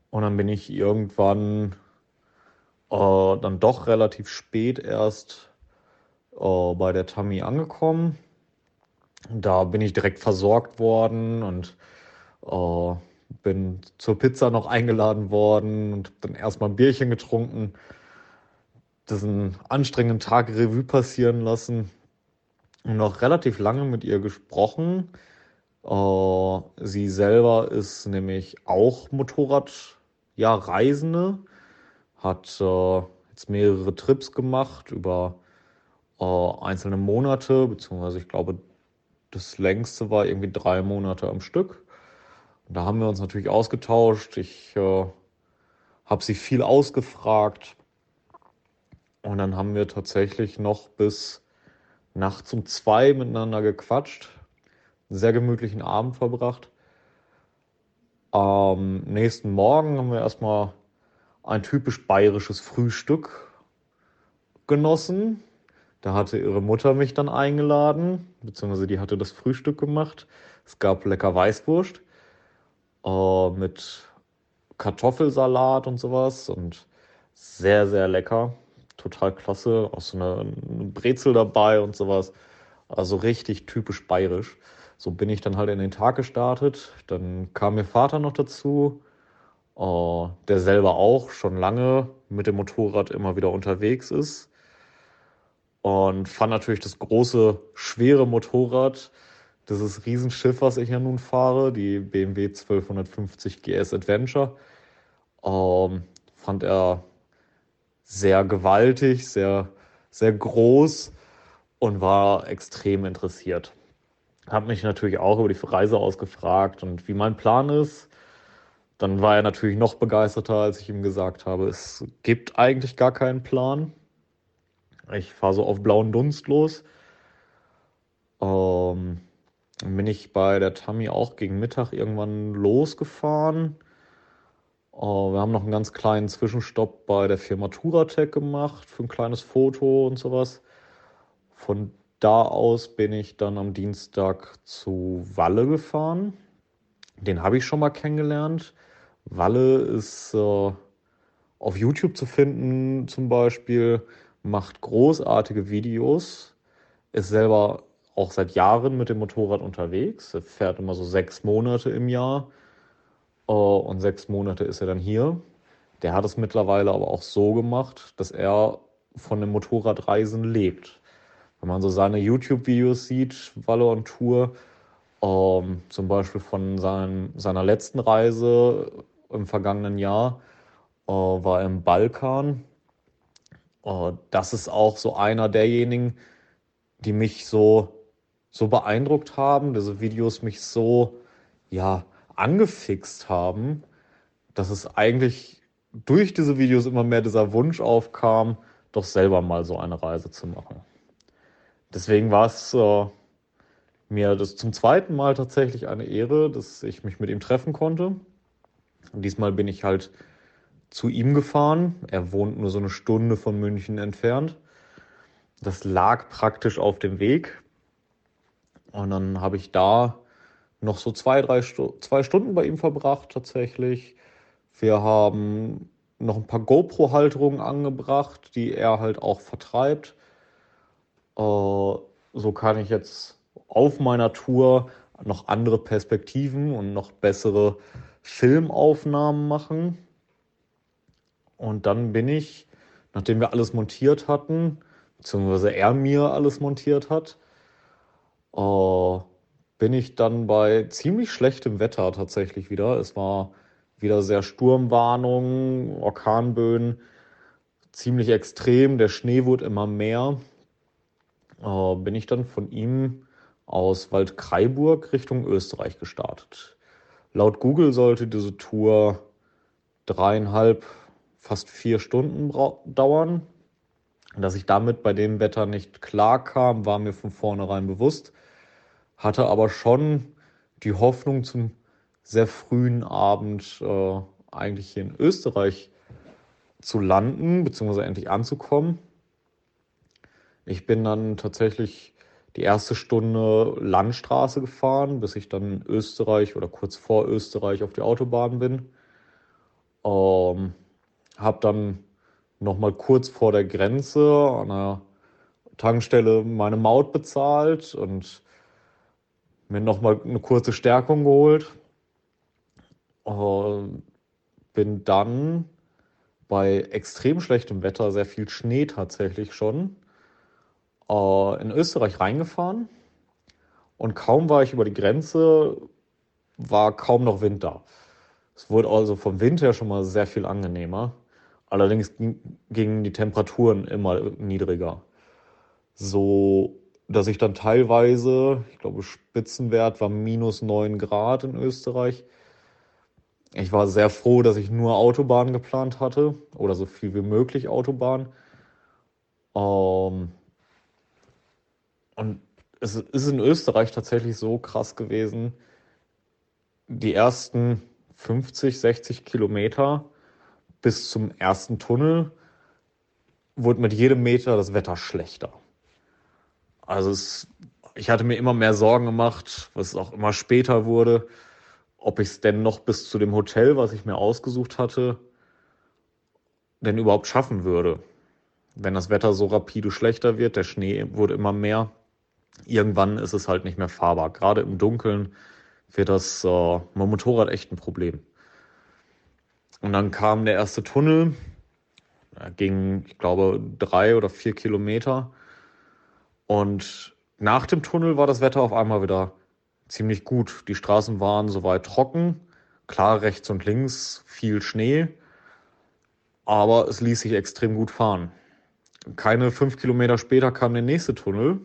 Und dann bin ich irgendwann äh, dann doch relativ spät erst äh, bei der Tammy angekommen. Da bin ich direkt versorgt worden und äh, bin zur Pizza noch eingeladen worden und dann erstmal ein Bierchen getrunken, diesen anstrengenden Tag Revue passieren lassen und noch relativ lange mit ihr gesprochen. Äh, sie selber ist nämlich auch Motorrad, ja, hat äh, jetzt mehrere Trips gemacht über äh, einzelne Monate, beziehungsweise ich glaube, das längste war irgendwie drei Monate am Stück. Und da haben wir uns natürlich ausgetauscht. Ich äh, habe sie viel ausgefragt. Und dann haben wir tatsächlich noch bis nachts um zwei miteinander gequatscht. Einen sehr gemütlichen Abend verbracht. Am nächsten Morgen haben wir erstmal ein typisch bayerisches Frühstück genossen. Da hatte ihre Mutter mich dann eingeladen, beziehungsweise die hatte das Frühstück gemacht. Es gab lecker Weißwurst äh, mit Kartoffelsalat und sowas und sehr, sehr lecker. total klasse. Auch so eine, eine Brezel dabei und sowas. Also richtig typisch bayerisch. So bin ich dann halt in den Tag gestartet. Dann kam mir Vater noch dazu, äh, der selber auch schon lange mit dem Motorrad immer wieder unterwegs ist. Und fand natürlich das große, schwere Motorrad, dieses Riesenschiff, was ich ja nun fahre, die BMW 1250 GS Adventure, ähm, fand er sehr gewaltig, sehr, sehr groß und war extrem interessiert. Habe mich natürlich auch über die Reise ausgefragt und wie mein Plan ist. Dann war er natürlich noch begeisterter, als ich ihm gesagt habe, es gibt eigentlich gar keinen Plan. Ich fahre so auf blauen Dunst los. Ähm, dann bin ich bei der Tami auch gegen Mittag irgendwann losgefahren. Uh, wir haben noch einen ganz kleinen Zwischenstopp bei der Firma Turatec gemacht für ein kleines Foto und sowas. Von da aus bin ich dann am Dienstag zu Walle gefahren. Den habe ich schon mal kennengelernt. Walle ist uh, auf YouTube zu finden zum Beispiel, macht großartige Videos, ist selber auch seit Jahren mit dem Motorrad unterwegs. Er fährt immer so sechs Monate im Jahr Uh, und sechs Monate ist er dann hier. Der hat es mittlerweile aber auch so gemacht, dass er von dem Motorradreisen lebt. Wenn man so seine YouTube-Videos sieht, Walle on Tour, ähm, zum Beispiel von seinem, seiner letzten Reise im vergangenen Jahr, äh, war er im Balkan. Äh, das ist auch so einer derjenigen, die mich so, so beeindruckt haben, diese Videos mich so, ja, angefixt haben, dass es eigentlich durch diese Videos immer mehr dieser Wunsch aufkam, doch selber mal so eine Reise zu machen. Deswegen war es äh, mir das zum zweiten Mal tatsächlich eine Ehre, dass ich mich mit ihm treffen konnte. Und diesmal bin ich halt zu ihm gefahren. Er wohnt nur so eine Stunde von München entfernt. Das lag praktisch auf dem Weg. Und dann habe ich da noch so zwei, drei zwei Stunden bei ihm verbracht tatsächlich. Wir haben noch ein paar GoPro-Halterungen angebracht, die er halt auch vertreibt. Äh, so kann ich jetzt auf meiner Tour noch andere Perspektiven und noch bessere Filmaufnahmen machen. Und dann bin ich, nachdem wir alles montiert hatten, beziehungsweise er mir alles montiert hat, äh, bin ich dann bei ziemlich schlechtem Wetter tatsächlich wieder. Es war wieder sehr Sturmwarnung, Orkanböen, ziemlich extrem. Der Schnee wurde immer mehr. Äh, bin ich dann von ihm aus Waldkraiburg Richtung Österreich gestartet. Laut Google sollte diese Tour dreieinhalb, fast vier Stunden dauern. Dass ich damit bei dem Wetter nicht klar kam, war mir von vornherein bewusst hatte aber schon die Hoffnung zum sehr frühen Abend äh, eigentlich hier in Österreich zu landen, beziehungsweise endlich anzukommen. Ich bin dann tatsächlich die erste Stunde Landstraße gefahren, bis ich dann in Österreich oder kurz vor Österreich auf die Autobahn bin. Ähm, habe dann nochmal kurz vor der Grenze an der Tankstelle meine Maut bezahlt und mir nochmal eine kurze Stärkung geholt. Äh, bin dann bei extrem schlechtem Wetter, sehr viel Schnee tatsächlich schon, äh, in Österreich reingefahren. Und kaum war ich über die Grenze, war kaum noch Wind da. Es wurde also vom Wind her schon mal sehr viel angenehmer. Allerdings gingen die Temperaturen immer niedriger. So dass ich dann teilweise, ich glaube, Spitzenwert war minus 9 Grad in Österreich. Ich war sehr froh, dass ich nur Autobahn geplant hatte oder so viel wie möglich Autobahn. Ähm und es ist in Österreich tatsächlich so krass gewesen, die ersten 50, 60 Kilometer bis zum ersten Tunnel wurde mit jedem Meter das Wetter schlechter. Also es, ich hatte mir immer mehr Sorgen gemacht, was auch immer später wurde, ob ich es denn noch bis zu dem Hotel, was ich mir ausgesucht hatte, denn überhaupt schaffen würde. wenn das Wetter so rapide schlechter wird, der Schnee wurde immer mehr, irgendwann ist es halt nicht mehr fahrbar. Gerade im Dunkeln wird das äh, mein Motorrad echt ein Problem. Und dann kam der erste Tunnel, er ging, ich glaube, drei oder vier Kilometer. Und nach dem Tunnel war das Wetter auf einmal wieder ziemlich gut. Die Straßen waren soweit trocken, klar rechts und links viel Schnee, aber es ließ sich extrem gut fahren. Keine fünf Kilometer später kam der nächste Tunnel.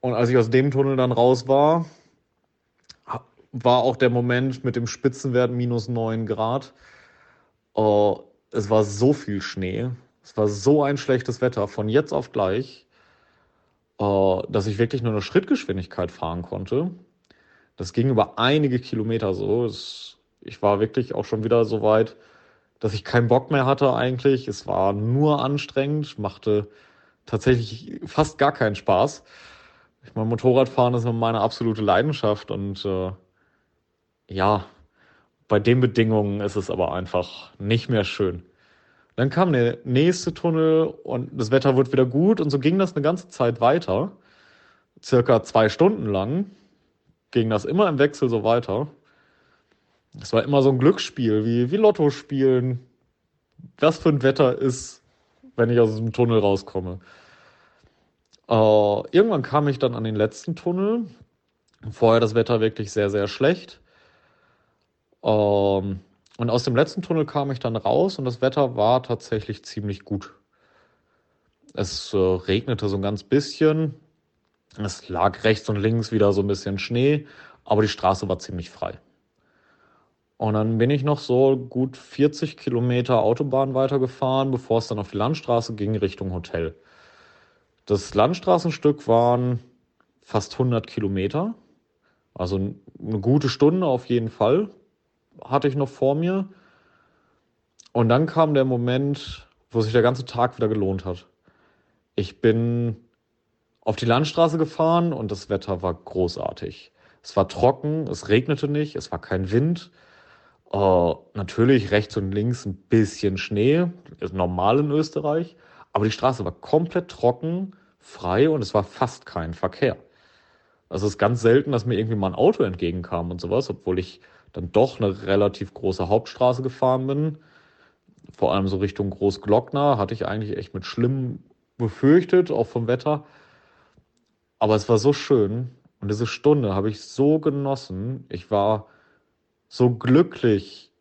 Und als ich aus dem Tunnel dann raus war, war auch der Moment mit dem Spitzenwert minus 9 Grad. Uh, es war so viel Schnee, es war so ein schlechtes Wetter von jetzt auf gleich, uh, dass ich wirklich nur eine Schrittgeschwindigkeit fahren konnte. Das ging über einige Kilometer so. Es, ich war wirklich auch schon wieder so weit, dass ich keinen Bock mehr hatte eigentlich. Es war nur anstrengend, machte tatsächlich fast gar keinen Spaß. Ich meine, Motorradfahren ist meine absolute Leidenschaft und äh, ja, bei den Bedingungen ist es aber einfach nicht mehr schön. Dann kam der nächste Tunnel und das Wetter wird wieder gut und so ging das eine ganze Zeit weiter. Circa zwei Stunden lang ging das immer im Wechsel so weiter. Es war immer so ein Glücksspiel, wie, wie Lotto spielen. Was für ein Wetter ist, wenn ich aus diesem Tunnel rauskomme. Äh, irgendwann kam ich dann an den letzten Tunnel. Vorher das Wetter wirklich sehr, sehr schlecht. Ähm, und aus dem letzten Tunnel kam ich dann raus und das Wetter war tatsächlich ziemlich gut. Es äh, regnete so ein ganz bisschen. Es lag rechts und links wieder so ein bisschen Schnee, aber die Straße war ziemlich frei. Und dann bin ich noch so gut 40 Kilometer Autobahn weitergefahren, bevor es dann auf die Landstraße ging Richtung Hotel. Das Landstraßenstück waren fast 100 Kilometer, also eine gute Stunde auf jeden Fall hatte ich noch vor mir. Und dann kam der Moment, wo sich der ganze Tag wieder gelohnt hat. Ich bin auf die Landstraße gefahren und das Wetter war großartig. Es war trocken, es regnete nicht, es war kein Wind. Uh, natürlich rechts und links ein bisschen Schnee, ist normal in Österreich, aber die Straße war komplett trocken, frei und es war fast kein Verkehr. Es ist ganz selten, dass mir irgendwie mal ein Auto entgegenkam und sowas, obwohl ich dann doch eine relativ große Hauptstraße gefahren bin, vor allem so Richtung Großglockner, hatte ich eigentlich echt mit schlimm befürchtet, auch vom Wetter. Aber es war so schön und diese Stunde habe ich so genossen. Ich war so glücklich.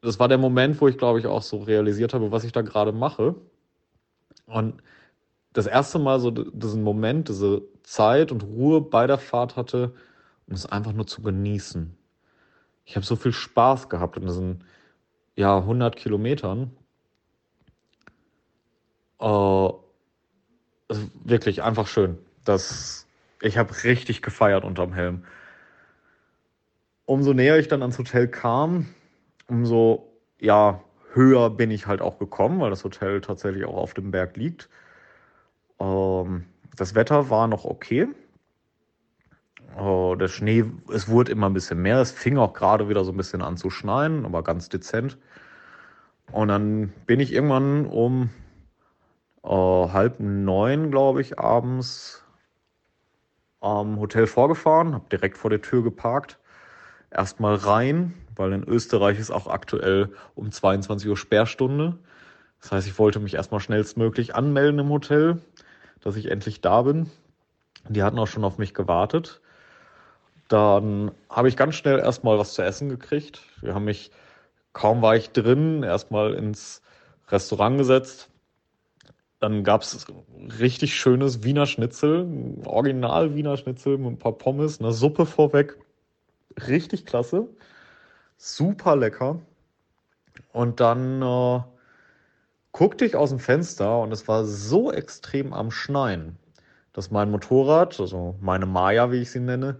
Das war der Moment, wo ich, glaube ich, auch so realisiert habe, was ich da gerade mache. Und das erste Mal so diesen Moment, diese Zeit und Ruhe bei der Fahrt hatte, um es einfach nur zu genießen ich habe so viel Spaß gehabt in diesen ja, 100 Kilometern. Äh, wirklich einfach schön. Das, ich habe richtig gefeiert unterm Helm. Umso näher ich dann ans Hotel kam, umso ja, höher bin ich halt auch gekommen, weil das Hotel tatsächlich auch auf dem Berg liegt. Ähm, das Wetter war noch okay. Oh, der Schnee, es wurde immer ein bisschen mehr. Es fing auch gerade wieder so ein bisschen an zu schneien, aber ganz dezent. Und dann bin ich irgendwann um äh, halb neun, glaube ich, abends am Hotel vorgefahren, habe direkt vor der Tür geparkt. Erstmal rein, weil in Österreich ist auch aktuell um 22 Uhr Sperrstunde. Das heißt, ich wollte mich erstmal schnellstmöglich anmelden im Hotel, dass ich endlich da bin. Die hatten auch schon auf mich gewartet. Dann habe ich ganz schnell erstmal was zu essen gekriegt. Wir haben mich, kaum war ich drin, erstmal ins Restaurant gesetzt. Dann gab es richtig schönes Wiener Schnitzel, Original Wiener Schnitzel mit ein paar Pommes, eine Suppe vorweg. Richtig klasse. Super lecker. Und dann äh, guckte ich aus dem Fenster und es war so extrem am Schneien, dass mein Motorrad, also meine Maya, wie ich sie nenne,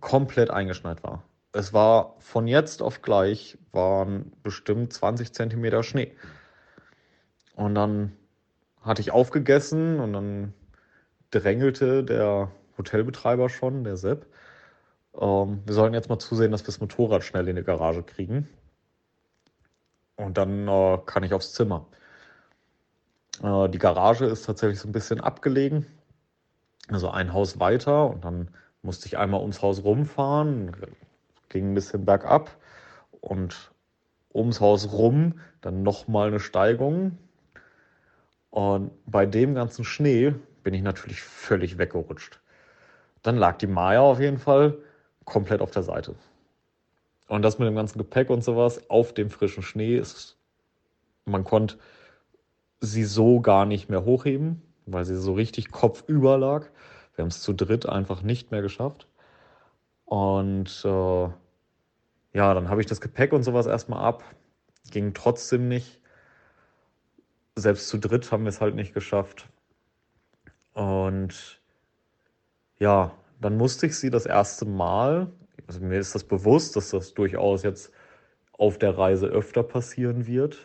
komplett eingeschneit war. Es war von jetzt auf gleich waren bestimmt 20 Zentimeter Schnee. Und dann hatte ich aufgegessen und dann drängelte der Hotelbetreiber schon, der Sepp. Ähm, wir sollen jetzt mal zusehen, dass wir das Motorrad schnell in die Garage kriegen. Und dann äh, kann ich aufs Zimmer. Äh, die Garage ist tatsächlich so ein bisschen abgelegen, also ein Haus weiter und dann musste ich einmal ums Haus rumfahren, ging ein bisschen bergab und ums Haus rum dann nochmal eine Steigung. Und bei dem ganzen Schnee bin ich natürlich völlig weggerutscht. Dann lag die Maya auf jeden Fall komplett auf der Seite. Und das mit dem ganzen Gepäck und sowas auf dem frischen Schnee ist, man konnte sie so gar nicht mehr hochheben, weil sie so richtig kopfüber lag. Wir haben es zu dritt einfach nicht mehr geschafft. Und äh, ja, dann habe ich das Gepäck und sowas erstmal ab. Ging trotzdem nicht. Selbst zu dritt haben wir es halt nicht geschafft. Und ja, dann musste ich sie das erste Mal, also mir ist das bewusst, dass das durchaus jetzt auf der Reise öfter passieren wird.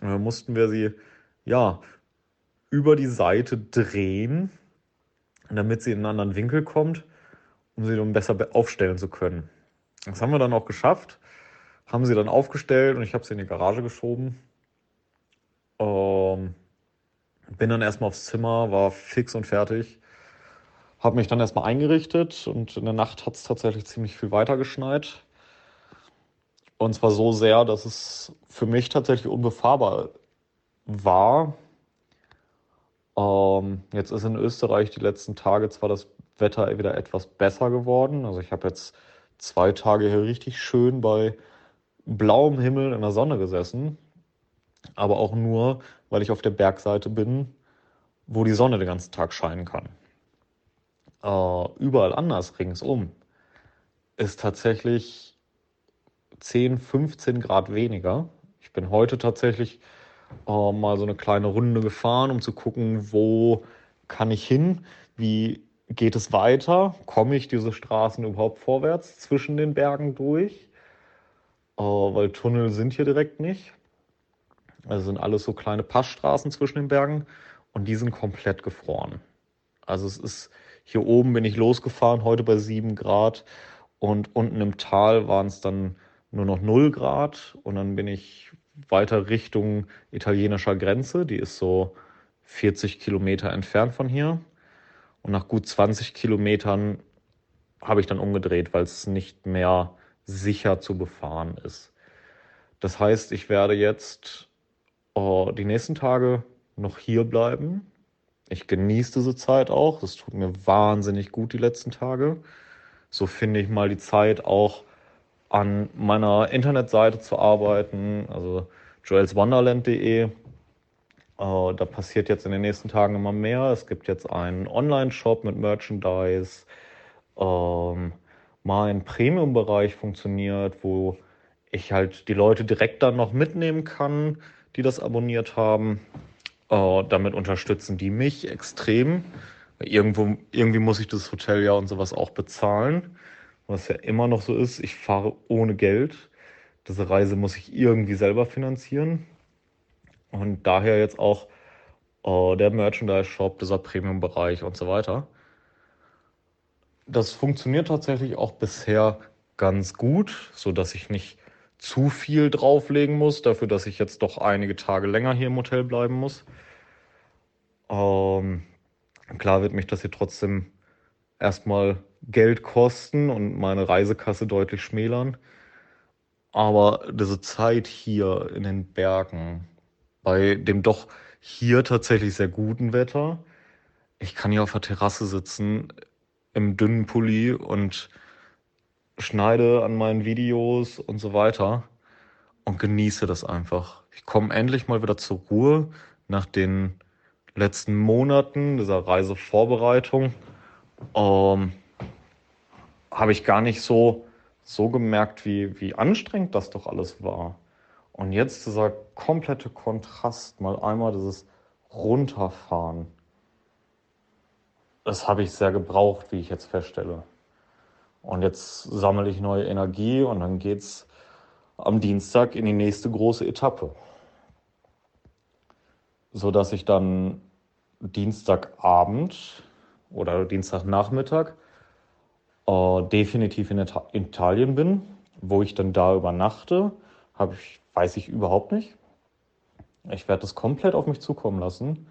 Dann mussten wir sie, ja, über die Seite drehen, damit sie in einen anderen Winkel kommt, um sie dann besser aufstellen zu können. Das haben wir dann auch geschafft, haben sie dann aufgestellt und ich habe sie in die Garage geschoben. Ähm, bin dann erstmal aufs Zimmer, war fix und fertig. Habe mich dann erstmal eingerichtet und in der Nacht hat es tatsächlich ziemlich viel weiter geschneit. Und zwar so sehr, dass es für mich tatsächlich unbefahrbar war. Ähm, jetzt ist in Österreich die letzten Tage zwar das Wetter wieder etwas besser geworden. Also ich habe jetzt zwei Tage hier richtig schön bei blauem Himmel in der Sonne gesessen. Aber auch nur, weil ich auf der Bergseite bin, wo die Sonne den ganzen Tag scheinen kann. Äh, überall anders ringsum ist tatsächlich 10, 15 Grad weniger. Ich bin heute tatsächlich äh, mal so eine kleine Runde gefahren, um zu gucken, wo kann ich hin, wie geht es weiter, komme ich diese Straßen überhaupt vorwärts zwischen den Bergen durch, äh, weil Tunnel sind hier direkt nicht. Also sind alles so kleine Passstraßen zwischen den Bergen und die sind komplett gefroren. Also es ist, hier oben bin ich losgefahren, heute bei 7 Grad und unten im Tal waren es dann nur noch 0 Grad und dann bin ich weiter Richtung italienischer Grenze, die ist so 40 Kilometer entfernt von hier. Und nach gut 20 Kilometern habe ich dann umgedreht, weil es nicht mehr sicher zu befahren ist. Das heißt, ich werde jetzt oh, die nächsten Tage noch hier bleiben. Ich genieße diese Zeit auch. Das tut mir wahnsinnig gut die letzten Tage. So finde ich mal die Zeit auch an meiner Internetseite zu arbeiten, also joelswonderland.de. Äh, da passiert jetzt in den nächsten Tagen immer mehr. Es gibt jetzt einen Online-Shop mit Merchandise. Ähm, mein Premium-Bereich funktioniert, wo ich halt die Leute direkt dann noch mitnehmen kann die das abonniert haben. Äh, damit unterstützen die mich extrem. Irgendwo, irgendwie muss ich das Hotel ja und sowas auch bezahlen. Was ja immer noch so ist, ich fahre ohne Geld. Diese Reise muss ich irgendwie selber finanzieren. Und daher jetzt auch äh, der Merchandise-Shop, dieser Premium-Bereich und so weiter. Das funktioniert tatsächlich auch bisher ganz gut, so dass ich nicht zu viel drauflegen muss, dafür, dass ich jetzt doch einige Tage länger hier im Hotel bleiben muss. Ähm, klar wird mich das hier trotzdem erstmal Geld kosten und meine Reisekasse deutlich schmälern. Aber diese Zeit hier in den Bergen, bei dem doch hier tatsächlich sehr guten Wetter, ich kann hier auf der Terrasse sitzen im dünnen Pulli und schneide an meinen Videos und so weiter und genieße das einfach. Ich komme endlich mal wieder zur Ruhe nach den letzten Monaten dieser Reisevorbereitung. Ähm, Habe ich gar nicht so, so gemerkt, wie, wie anstrengend das doch alles war. Und jetzt dieser komplette Kontrast, mal einmal dieses Runterfahren. Das habe ich sehr gebraucht, wie ich jetzt feststelle. Und jetzt sammle ich neue Energie und dann geht es am Dienstag in die nächste große Etappe. Sodass ich dann Dienstagabend oder Dienstagnachmittag äh, definitiv in Italien bin. Wo ich dann da übernachte, habe ich, weiß ich überhaupt nicht. Ich werde das komplett auf mich zukommen lassen.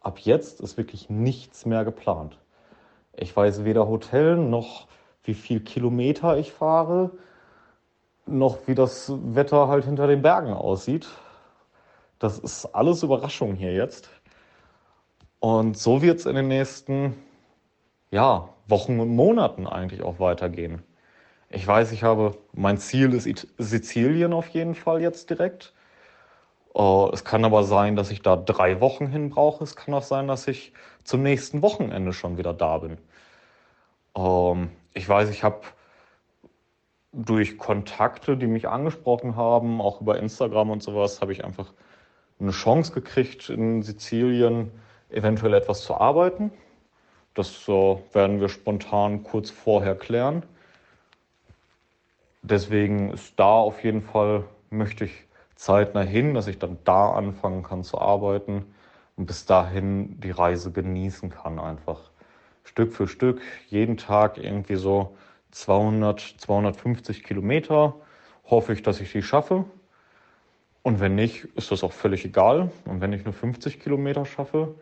Ab jetzt ist wirklich nichts mehr geplant. Ich weiß weder Hotel noch wie viel Kilometer ich fahre, noch wie das Wetter halt hinter den Bergen aussieht. Das ist alles Überraschung hier jetzt. Und so wird es in den nächsten ja, Wochen und Monaten eigentlich auch weitergehen. Ich weiß, ich habe, mein Ziel ist Sizilien auf jeden Fall jetzt direkt. Uh, es kann aber sein, dass ich da drei Wochen hin brauche. Es kann auch sein, dass ich zum nächsten Wochenende schon wieder da bin. Uh, ich weiß, ich habe durch Kontakte, die mich angesprochen haben, auch über Instagram und sowas, habe ich einfach eine Chance gekriegt, in Sizilien eventuell etwas zu arbeiten. Das uh, werden wir spontan kurz vorher klären. Deswegen ist da auf jeden Fall, möchte ich zeitnah hin, dass ich dann da anfangen kann zu arbeiten und bis dahin die Reise genießen kann einfach. Stück für Stück, jeden Tag irgendwie so 200, 250 Kilometer. Hoffe ich, dass ich die schaffe. Und wenn nicht, ist das auch völlig egal. Und wenn ich nur 50 Kilometer schaffe,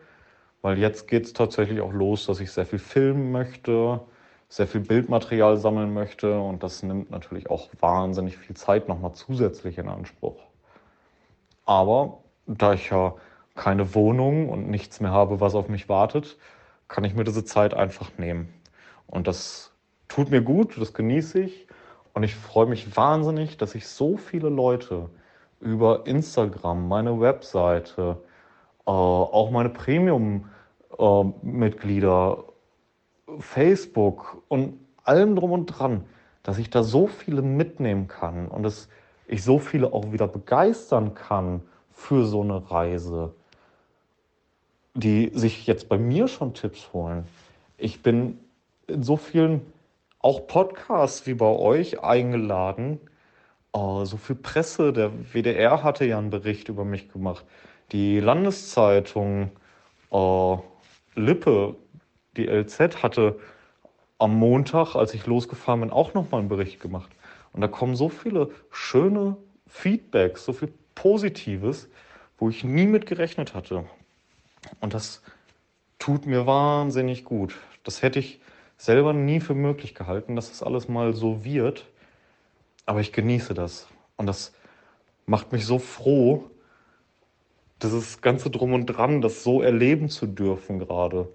weil jetzt geht es tatsächlich auch los, dass ich sehr viel filmen möchte, sehr viel Bildmaterial sammeln möchte. Und das nimmt natürlich auch wahnsinnig viel Zeit nochmal zusätzlich in Anspruch. Aber da ich ja keine Wohnung und nichts mehr habe, was auf mich wartet, kann ich mir diese Zeit einfach nehmen. Und das tut mir gut, das genieße ich. Und ich freue mich wahnsinnig, dass ich so viele Leute über Instagram, meine Webseite, auch meine Premium-Mitglieder, äh, Facebook und allem drum und dran, dass ich da so viele mitnehmen kann und es ich so viele auch wieder begeistern kann für so eine Reise, die sich jetzt bei mir schon Tipps holen. Ich bin in so vielen auch Podcasts wie bei euch eingeladen. Oh, so viel Presse, der WDR hatte ja einen Bericht über mich gemacht. Die Landeszeitung oh, Lippe, die LZ, hatte am Montag, als ich losgefahren bin, auch nochmal einen Bericht gemacht. Und da kommen so viele schöne Feedbacks, so viel Positives, wo ich nie mit gerechnet hatte. Und das tut mir wahnsinnig gut. Das hätte ich selber nie für möglich gehalten, dass das alles mal so wird. Aber ich genieße das. Und das macht mich so froh, dieses ganze Drum und Dran, das so erleben zu dürfen gerade.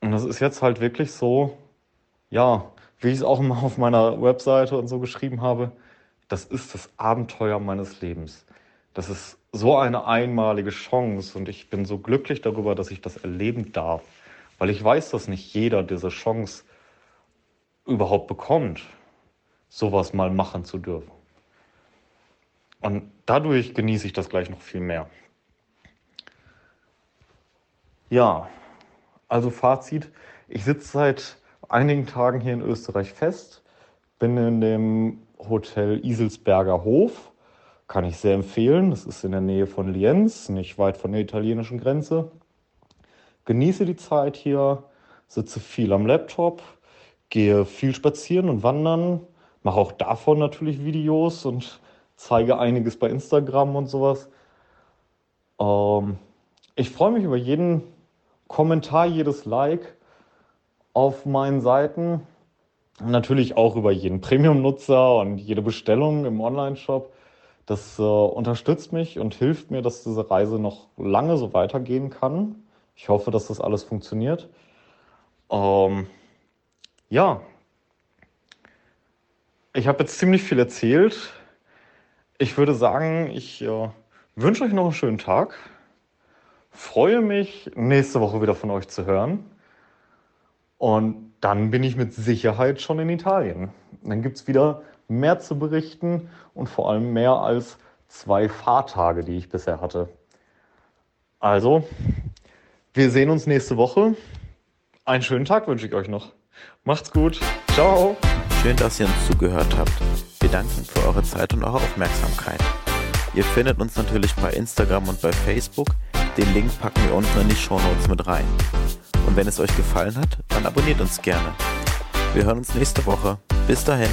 Und das ist jetzt halt wirklich so, ja, wie ich es auch immer auf meiner Webseite und so geschrieben habe, das ist das Abenteuer meines Lebens. Das ist so eine einmalige Chance und ich bin so glücklich darüber, dass ich das erleben darf, weil ich weiß, dass nicht jeder diese Chance überhaupt bekommt, sowas mal machen zu dürfen. Und dadurch genieße ich das gleich noch viel mehr. Ja, also Fazit, ich sitze seit einigen Tagen hier in Österreich fest. Bin in dem Hotel Iselsberger Hof. Kann ich sehr empfehlen. Das ist in der Nähe von Lienz, nicht weit von der italienischen Grenze. Genieße die Zeit hier, sitze viel am Laptop, gehe viel spazieren und wandern, mache auch davon natürlich Videos und zeige einiges bei Instagram und sowas. Ähm, ich freue mich über jeden Kommentar, jedes Like auf meinen Seiten. Natürlich auch über jeden Premium-Nutzer und jede Bestellung im Online-Shop. Das äh, unterstützt mich und hilft mir, dass diese Reise noch lange so weitergehen kann. Ich hoffe, dass das alles funktioniert. Ähm, ja, ich habe jetzt ziemlich viel erzählt. Ich würde sagen, ich äh, wünsche euch noch einen schönen Tag. Freue mich, nächste Woche wieder von euch zu hören. Und dann bin ich mit Sicherheit schon in Italien. Dann gibt es wieder mehr zu berichten und vor allem mehr als zwei Fahrtage, die ich bisher hatte. Also, wir sehen uns nächste Woche. Einen schönen Tag wünsche ich euch noch. Macht's gut. Ciao. Schön, dass ihr uns zugehört habt. Wir danken für eure Zeit und eure Aufmerksamkeit. Ihr findet uns natürlich bei Instagram und bei Facebook. Den Link packen wir unten in die Show Notes mit rein. Und wenn es euch gefallen hat, dann abonniert uns gerne. Wir hören uns nächste Woche. Bis dahin.